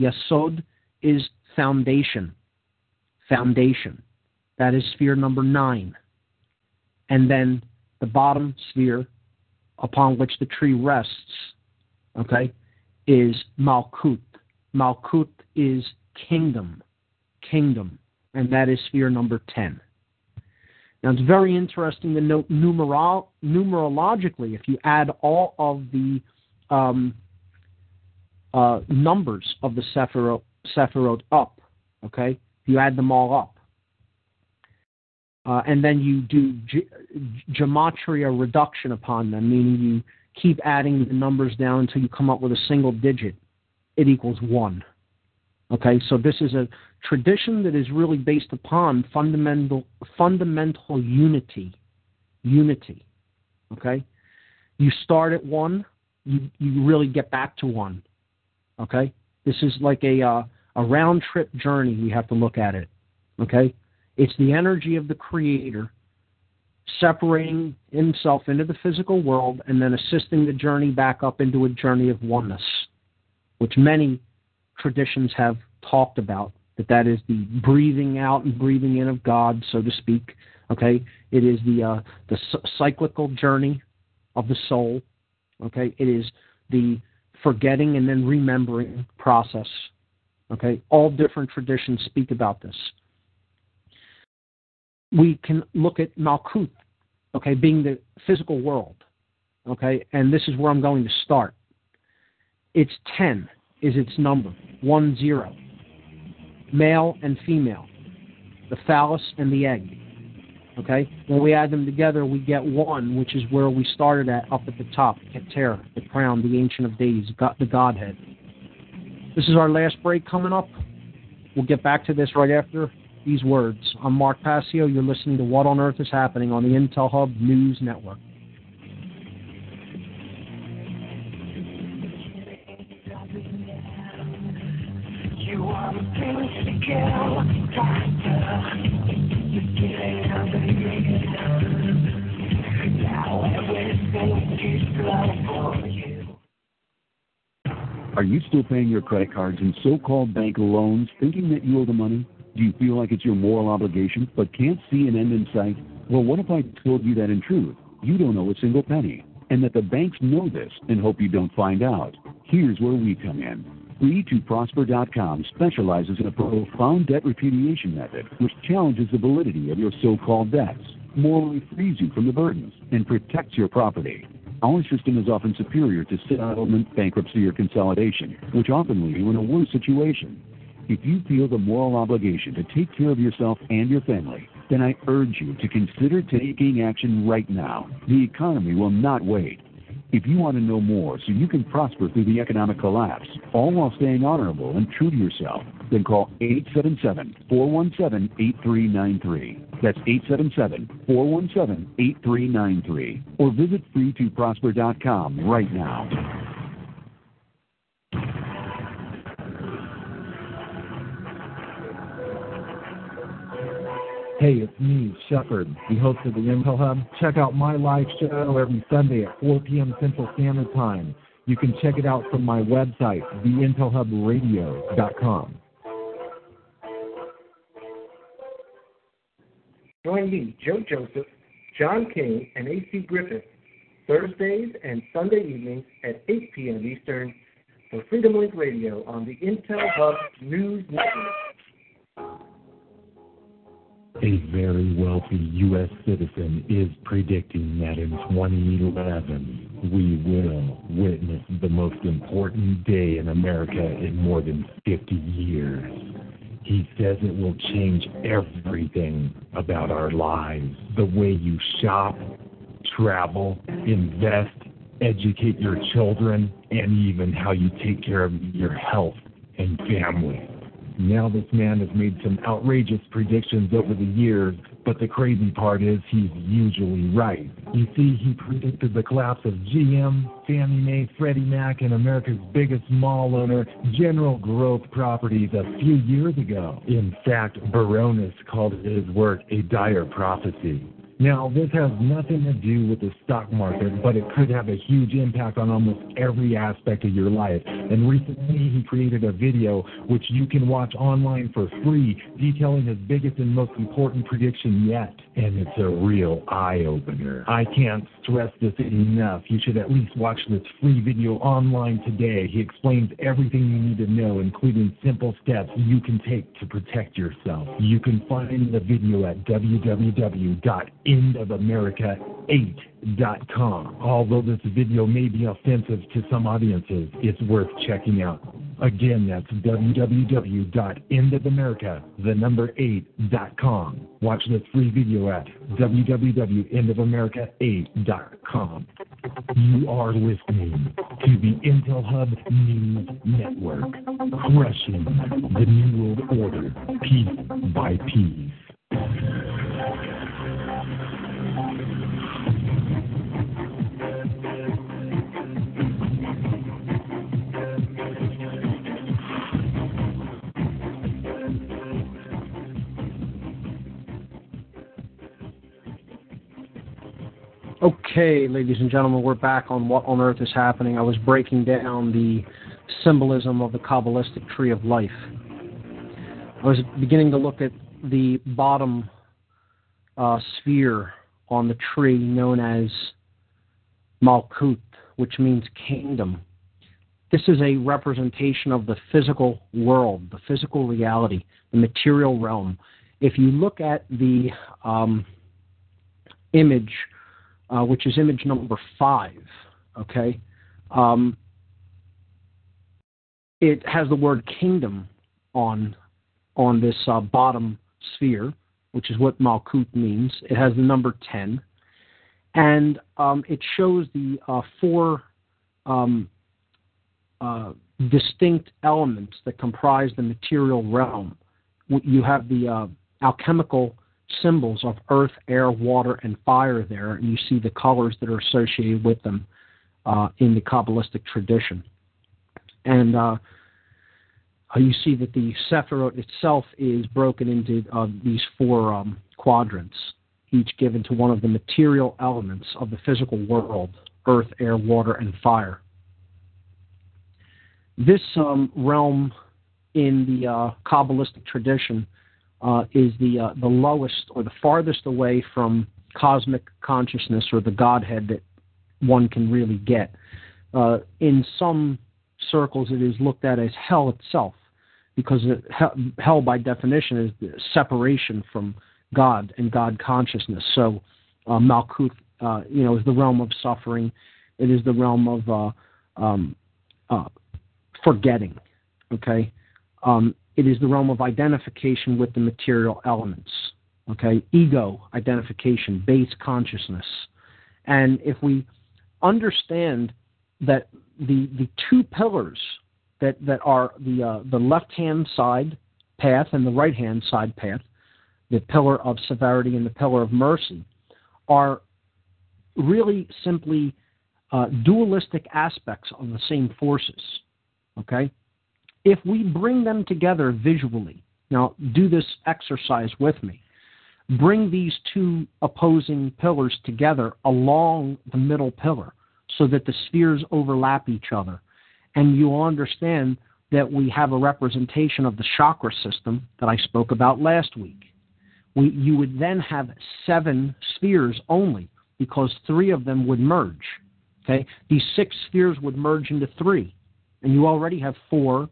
Yesod is foundation. Foundation. That is sphere number nine. And then the bottom sphere upon which the tree rests, okay, is Malkut. Malkut is kingdom, kingdom, and that is sphere number 10. Now, it's very interesting to note numerol- numerologically, if you add all of the um, uh, numbers of the Sephirot, Sephirot up, okay, you add them all up, uh, and then you do ge- gematria reduction upon them, meaning you keep adding the numbers down until you come up with a single digit, it equals one. Okay, so this is a tradition that is really based upon fundamental fundamental unity. Unity. Okay? You start at one, you, you really get back to one. Okay? This is like a uh, a round trip journey, we have to look at it. Okay? It's the energy of the creator separating himself into the physical world and then assisting the journey back up into a journey of oneness, which many traditions have talked about that that is the breathing out and breathing in of God, so to speak. Okay, it is the uh, the cyclical journey of the soul. Okay, it is the forgetting and then remembering process. Okay, all different traditions speak about this. We can look at Malkuth, okay, being the physical world. Okay, and this is where I'm going to start. It's 10 is its number, 1 0 male and female, the phallus and the egg. Okay? When we add them together, we get one, which is where we started at up at the top, Keter, the crown, the Ancient of Days, the Godhead. This is our last break coming up. We'll get back to this right after these words. I'm Mark Passio. You're listening to What on Earth is Happening on the Intel Hub News Network. Are you still paying your credit cards and so-called bank loans thinking that you owe the money? Do you feel like it's your moral obligation but can't see an end in sight? Well, what if I told you that in truth, you don't owe a single penny and that the banks know this and hope you don't find out? Here's where we come in. Free2Prosper.com specializes in a profound debt repudiation method which challenges the validity of your so-called debts, morally frees you from the burdens, and protects your property. Our system is often superior to settlement, bankruptcy, or consolidation, which often leave you in a worse situation. If you feel the moral obligation to take care of yourself and your family, then I urge you to consider taking action right now. The economy will not wait. If you want to know more so you can prosper through the economic collapse, all while staying honorable and true to yourself, then call 877-417-8393. That's 877-417-8393. Or visit free2prosper.com right now. Hey, it's me, Shepard, the host of the Intel Hub. Check out my live show every Sunday at 4 p.m. Central Standard Time. You can check it out from my website, theintelhubradio.com. Join me, Joe Joseph, John King, and A.C. Griffith, Thursdays and Sunday evenings at 8 p.m. Eastern for Freedom Link Radio on the Intel Hub News Network. A very wealthy U.S. citizen is predicting that in 2011 we will witness the most important day in America in more than 50 years. He says it will change everything about our lives the way you shop, travel, invest, educate your children, and even how you take care of your health and family. Now, this man has made some outrageous predictions over the years, but the crazy part is he's usually right. You see, he predicted the collapse of GM, Fannie Mae, Freddie Mac, and America's biggest mall owner, General Growth Properties, a few years ago. In fact, Barron's called his work a dire prophecy. Now, this has nothing to do with the stock market, but it could have a huge impact on almost every aspect of your life. And recently, he created a video which you can watch online for free, detailing his biggest and most important prediction yet. And it's a real eye opener. I can't stress this enough. You should at least watch this free video online today. He explains everything you need to know, including simple steps you can take to protect yourself. You can find the video at www endofamerica8.com. Although this video may be offensive to some audiences, it's worth checking out. Again, that's www.endofamerica, the number 8.com. Watch this free video at www.endofamerica8.com. You are listening to the Intel Hub News Network, crushing the New World Order piece by piece. Okay, ladies and gentlemen, we're back on What on Earth is Happening. I was breaking down the symbolism of the Kabbalistic Tree of Life. I was beginning to look at the bottom uh, sphere on the tree known as Malkut, which means kingdom. This is a representation of the physical world, the physical reality, the material realm. If you look at the um, image uh, which is image number five. Okay, um, it has the word kingdom on on this uh, bottom sphere, which is what Malkut means. It has the number ten, and um, it shows the uh, four um, uh, distinct elements that comprise the material realm. You have the uh, alchemical symbols of earth, air, water, and fire there, and you see the colors that are associated with them uh, in the Kabbalistic tradition. And uh, you see that the Sephiroth itself is broken into uh, these four um, quadrants, each given to one of the material elements of the physical world earth, air, water, and fire. This um, realm in the uh, Kabbalistic tradition uh, is the uh, the lowest or the farthest away from cosmic consciousness or the Godhead that one can really get. Uh, in some circles, it is looked at as hell itself, because hell, by definition, is the separation from God and God consciousness. So, uh, Malkuth, uh, you know, is the realm of suffering. It is the realm of uh, um, uh, forgetting. Okay, um, it is the realm of identification with the material elements. Okay, ego identification, base consciousness, and if we understand that the the two pillars that that are the uh, the left hand side path and the right hand side path, the pillar of severity and the pillar of mercy, are really simply uh, dualistic aspects of the same forces. Okay, if we bring them together visually, now do this exercise with me. Bring these two opposing pillars together along the middle pillar so that the spheres overlap each other. And you'll understand that we have a representation of the chakra system that I spoke about last week. We, you would then have seven spheres only because three of them would merge. Okay, these six spheres would merge into three, and you already have four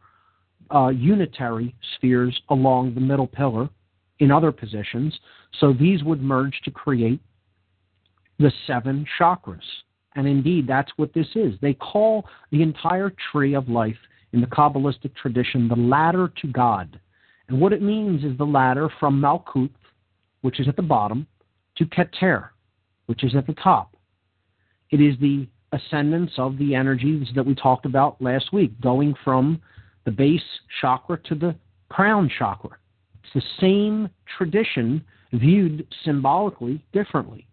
uh, unitary spheres along the middle pillar in other positions. So these would merge to create the seven chakras. And indeed, that's what this is. They call the entire tree of life in the Kabbalistic tradition the ladder to God. And what it means is the ladder from Malkuth, which is at the bottom, to Keter, which is at the top. It is the ascendance of the energies that we talked about last week, going from the base chakra to the crown chakra. It's the same tradition viewed symbolically differently.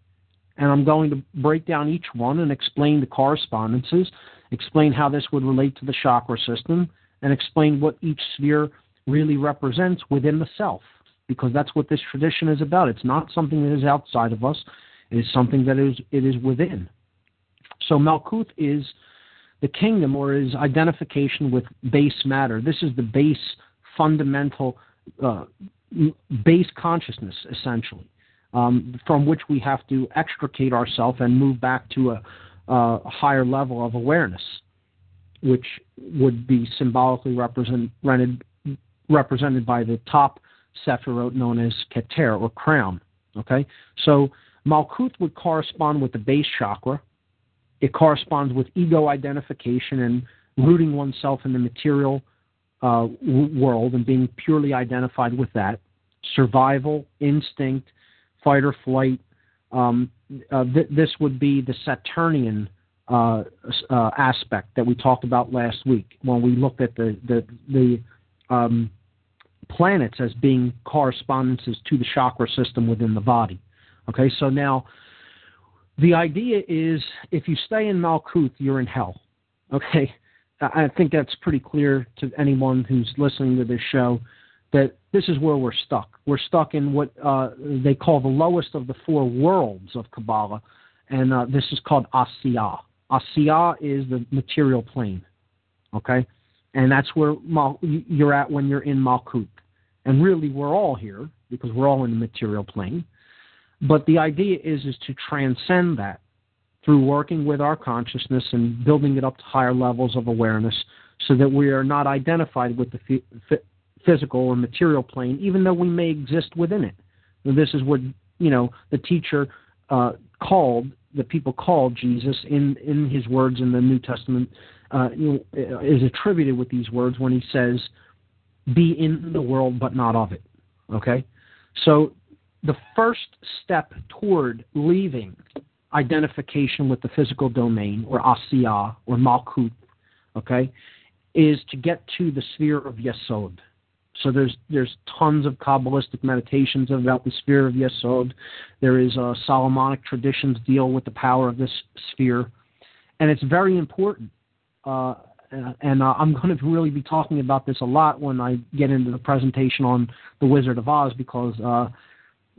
And I'm going to break down each one and explain the correspondences, explain how this would relate to the chakra system, and explain what each sphere really represents within the self, because that's what this tradition is about. It's not something that is outside of us, It is something that is it is within. So Malkuth is the kingdom or is identification with base matter. This is the base fundamental uh, base consciousness essentially um, from which we have to extricate ourselves and move back to a, a, higher level of awareness, which would be symbolically represented represented by the top sephirot known as Keter or crown. Okay, so Malkuth would correspond with the base chakra. It corresponds with ego identification and rooting oneself in the material uh, world and being purely identified with that. Survival, instinct, fight or flight. Um, uh, th- this would be the Saturnian uh, uh, aspect that we talked about last week when we looked at the the, the um, planets as being correspondences to the chakra system within the body. Okay, so now the idea is if you stay in Malkuth, you're in hell. Okay, I think that's pretty clear to anyone who's listening to this show that this is where we're stuck. We're stuck in what uh, they call the lowest of the four worlds of Kabbalah, and uh, this is called Asiya. Asiya is the material plane, okay, and that's where Mal- you're at when you're in Malkut. And really, we're all here because we're all in the material plane. But the idea is is to transcend that through working with our consciousness and building it up to higher levels of awareness, so that we are not identified with the physical or material plane, even though we may exist within it. And this is what you know the teacher uh, called the people called Jesus in in his words in the New Testament uh, you know, is attributed with these words when he says, "Be in the world, but not of it." Okay, so the first step toward leaving identification with the physical domain or asiya or malkut, okay, is to get to the sphere of yesod. So there's there's tons of Kabbalistic meditations about the sphere of Yesod. There is uh, Solomonic traditions deal with the power of this sphere, and it's very important. Uh, and uh, I'm going to really be talking about this a lot when I get into the presentation on the Wizard of Oz because uh,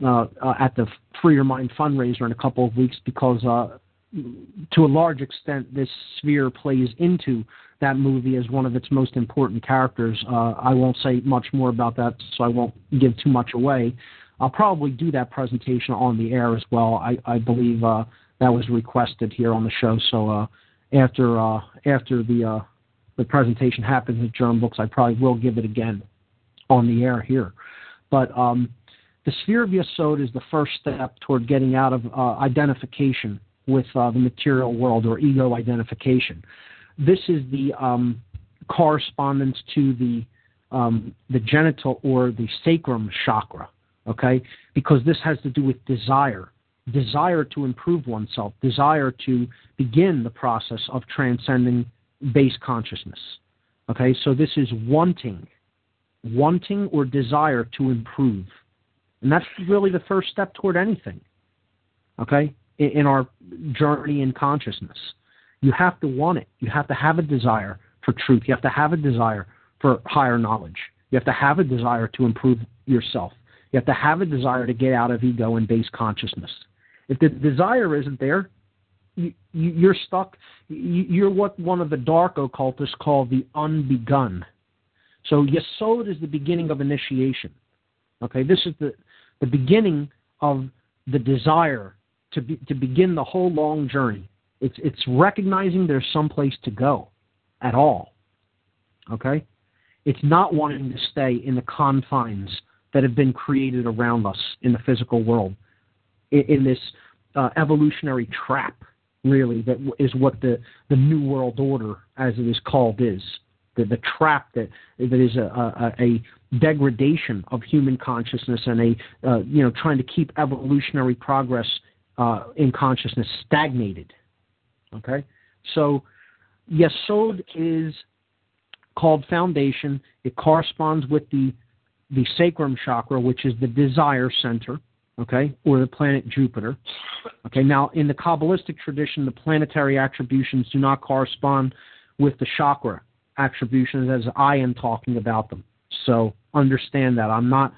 uh, uh, at the Free Your Mind fundraiser in a couple of weeks because uh, to a large extent this sphere plays into that movie as one of its most important characters. Uh, I won't say much more about that, so I won't give too much away. I'll probably do that presentation on the air as well. I, I believe uh, that was requested here on the show. So uh, after uh, after the uh, the presentation happens at German Books, I probably will give it again on the air here. But um, the sphere of Yesod is the first step toward getting out of uh, identification with uh, the material world or ego identification this is the um, correspondence to the um, the genital or the sacrum chakra, okay? Because this has to do with desire, desire to improve oneself, desire to begin the process of transcending base consciousness. Okay, so this is wanting, wanting or desire to improve. And that's really the first step toward anything, okay, in, our journey in consciousness. You have to want it. You have to have a desire for truth. You have to have a desire for higher knowledge. You have to have a desire to improve yourself. You have to have a desire to get out of ego and base consciousness. If the desire isn't there, you, you're stuck. You're what one of the dark occultists call the unbegun. So Yesod is the beginning of initiation. Okay, this is the the beginning of the desire to be, to begin the whole long journey. It's it's recognizing there's some place to go at all. Okay? It's not wanting to stay in the confines that have been created around us in the physical world, in, in this uh, evolutionary trap, really, that is what the, the New World Order, as it is called, is. The, the trap that, that is a, a, a degradation of human consciousness and a, uh, you know, trying to keep evolutionary progress uh, in consciousness stagnated Okay? So Yesod is called foundation. It corresponds with the the sacrum chakra, which is the desire center, okay, or the planet Jupiter. Okay, now in the Kabbalistic tradition, the planetary attributions do not correspond with the chakra attributions as I am talking about them. So understand that. I'm not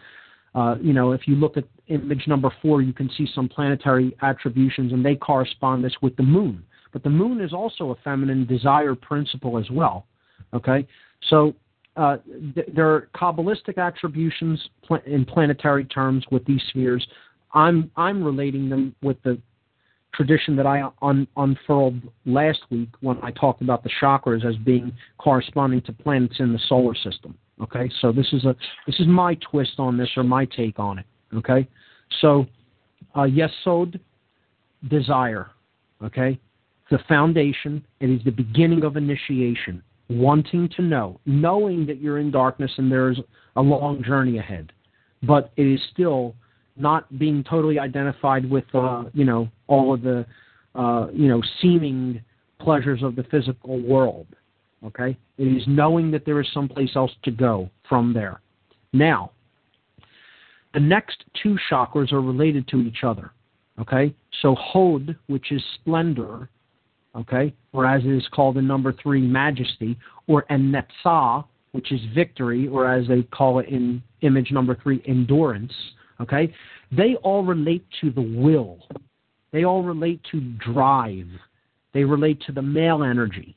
Uh, you know, if you look at image number four, you can see some planetary attributions, and they correspond this with the moon. But the moon is also a feminine desire principle as well. Okay, so uh, th- there are kabbalistic attributions pl- in planetary terms with these spheres. I'm I'm relating them with the tradition that I un- unfurled last week when I talked about the chakras as being corresponding to planets in the solar system. Okay, so this is a this is my twist on this or my take on it. Okay, so uh, yesod, desire. Okay, the foundation. It is the beginning of initiation. Wanting to know, knowing that you're in darkness and there's a long journey ahead, but it is still not being totally identified with uh, you know all of the uh, you know seeming pleasures of the physical world. Okay, it is knowing that there is someplace else to go from there. Now, the next two chakras are related to each other. Okay, so Hod, which is splendor, okay, or as it is called in number three, majesty, or Netzah, which is victory, or as they call it in image number three, endurance, okay, they all relate to the will. They all relate to drive. They relate to the male energy.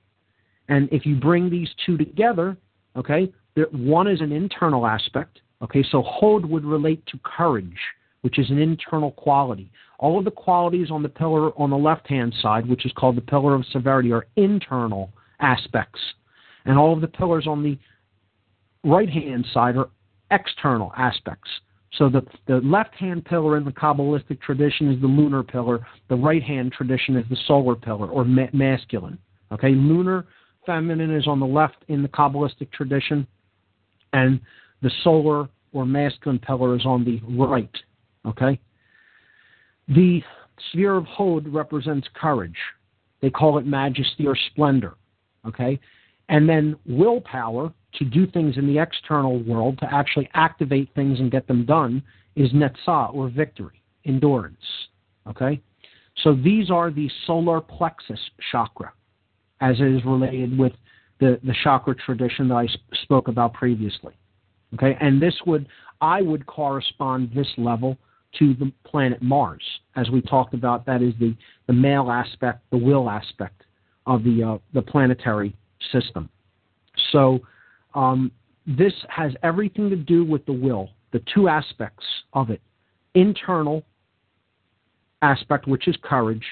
And if you bring these two together, okay, one is an internal aspect. Okay, so Hod would relate to courage, which is an internal quality. All of the qualities on the pillar on the left hand side, which is called the pillar of severity, are internal aspects. And all of the pillars on the right hand side are external aspects. So the, the left hand pillar in the Kabbalistic tradition is the lunar pillar, the right hand tradition is the solar pillar or ma- masculine. Okay, lunar feminine is on the left in the Kabbalistic tradition, and the solar or masculine pillar is on the right. Okay? The sphere of Hod represents courage. They call it majesty or splendor. Okay? And then willpower to do things in the external world, to actually activate things and get them done, is netzah or victory, endurance. Okay? So these are the solar plexus chakra, as is related with the, the chakra tradition that I spoke about previously. Okay, and this would I would correspond this level to the planet Mars, as we talked about. That is the, the male aspect, the will aspect of the uh, the planetary system. So um, this has everything to do with the will, the two aspects of it: internal aspect, which is courage,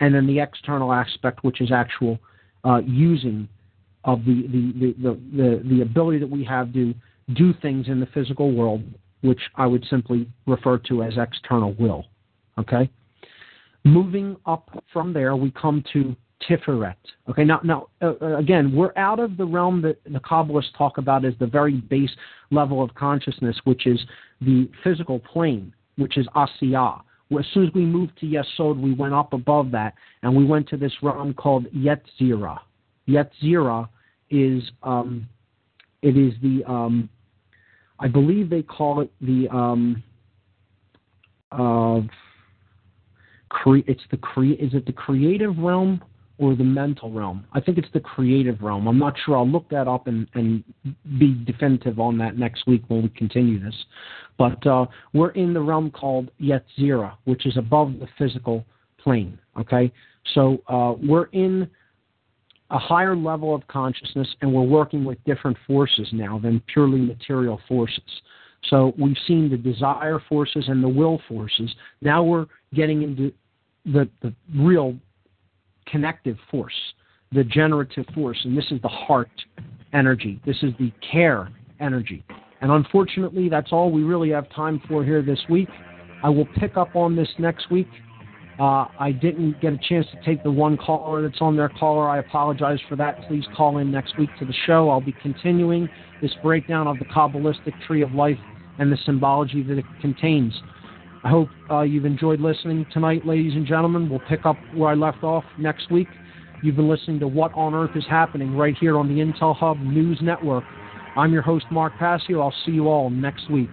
and then the external aspect, which is actual uh, using of the the, the, the, the, ability that we have to do things in the physical world, which I would simply refer to as external will. Okay? Moving up from there, we come to Tiferet. Okay, now, now uh, uh, again, we're out of the realm that the Kabbalists talk about as the very base level of consciousness, which is the physical plane, which is Asiyah. As soon as we moved to Yesod, we went up above that, and we went to this realm called Yetzira. Yetzira is um, it is the um, I believe they call it the um, uh, cre- it's the cre- is it the creative realm or the mental realm? I think it's the creative realm. I'm not sure. I'll look that up and, and be definitive on that next week when we continue this. But uh, we're in the realm called Yetzirah, which is above the physical plane. Okay, so uh, we're in a higher level of consciousness, and we're working with different forces now than purely material forces. So we've seen the desire forces and the will forces. Now we're getting into the, the real connective force, the generative force, and this is the heart energy. This is the care energy. And unfortunately, that's all we really have time for here this week. I will pick up on this next week. Uh, I didn't get a chance to take the one caller that's on there caller. I apologize for that. Please call in next week to the show. I'll be continuing this breakdown of the Kabbalistic tree of life and the symbology that it contains. I hope uh, you've enjoyed listening tonight, ladies and gentlemen. We'll pick up where I left off next week. You've been listening to What on Earth is Happening right here on the Intel Hub News Network. I'm your host, Mark Passio. I'll see you all next week.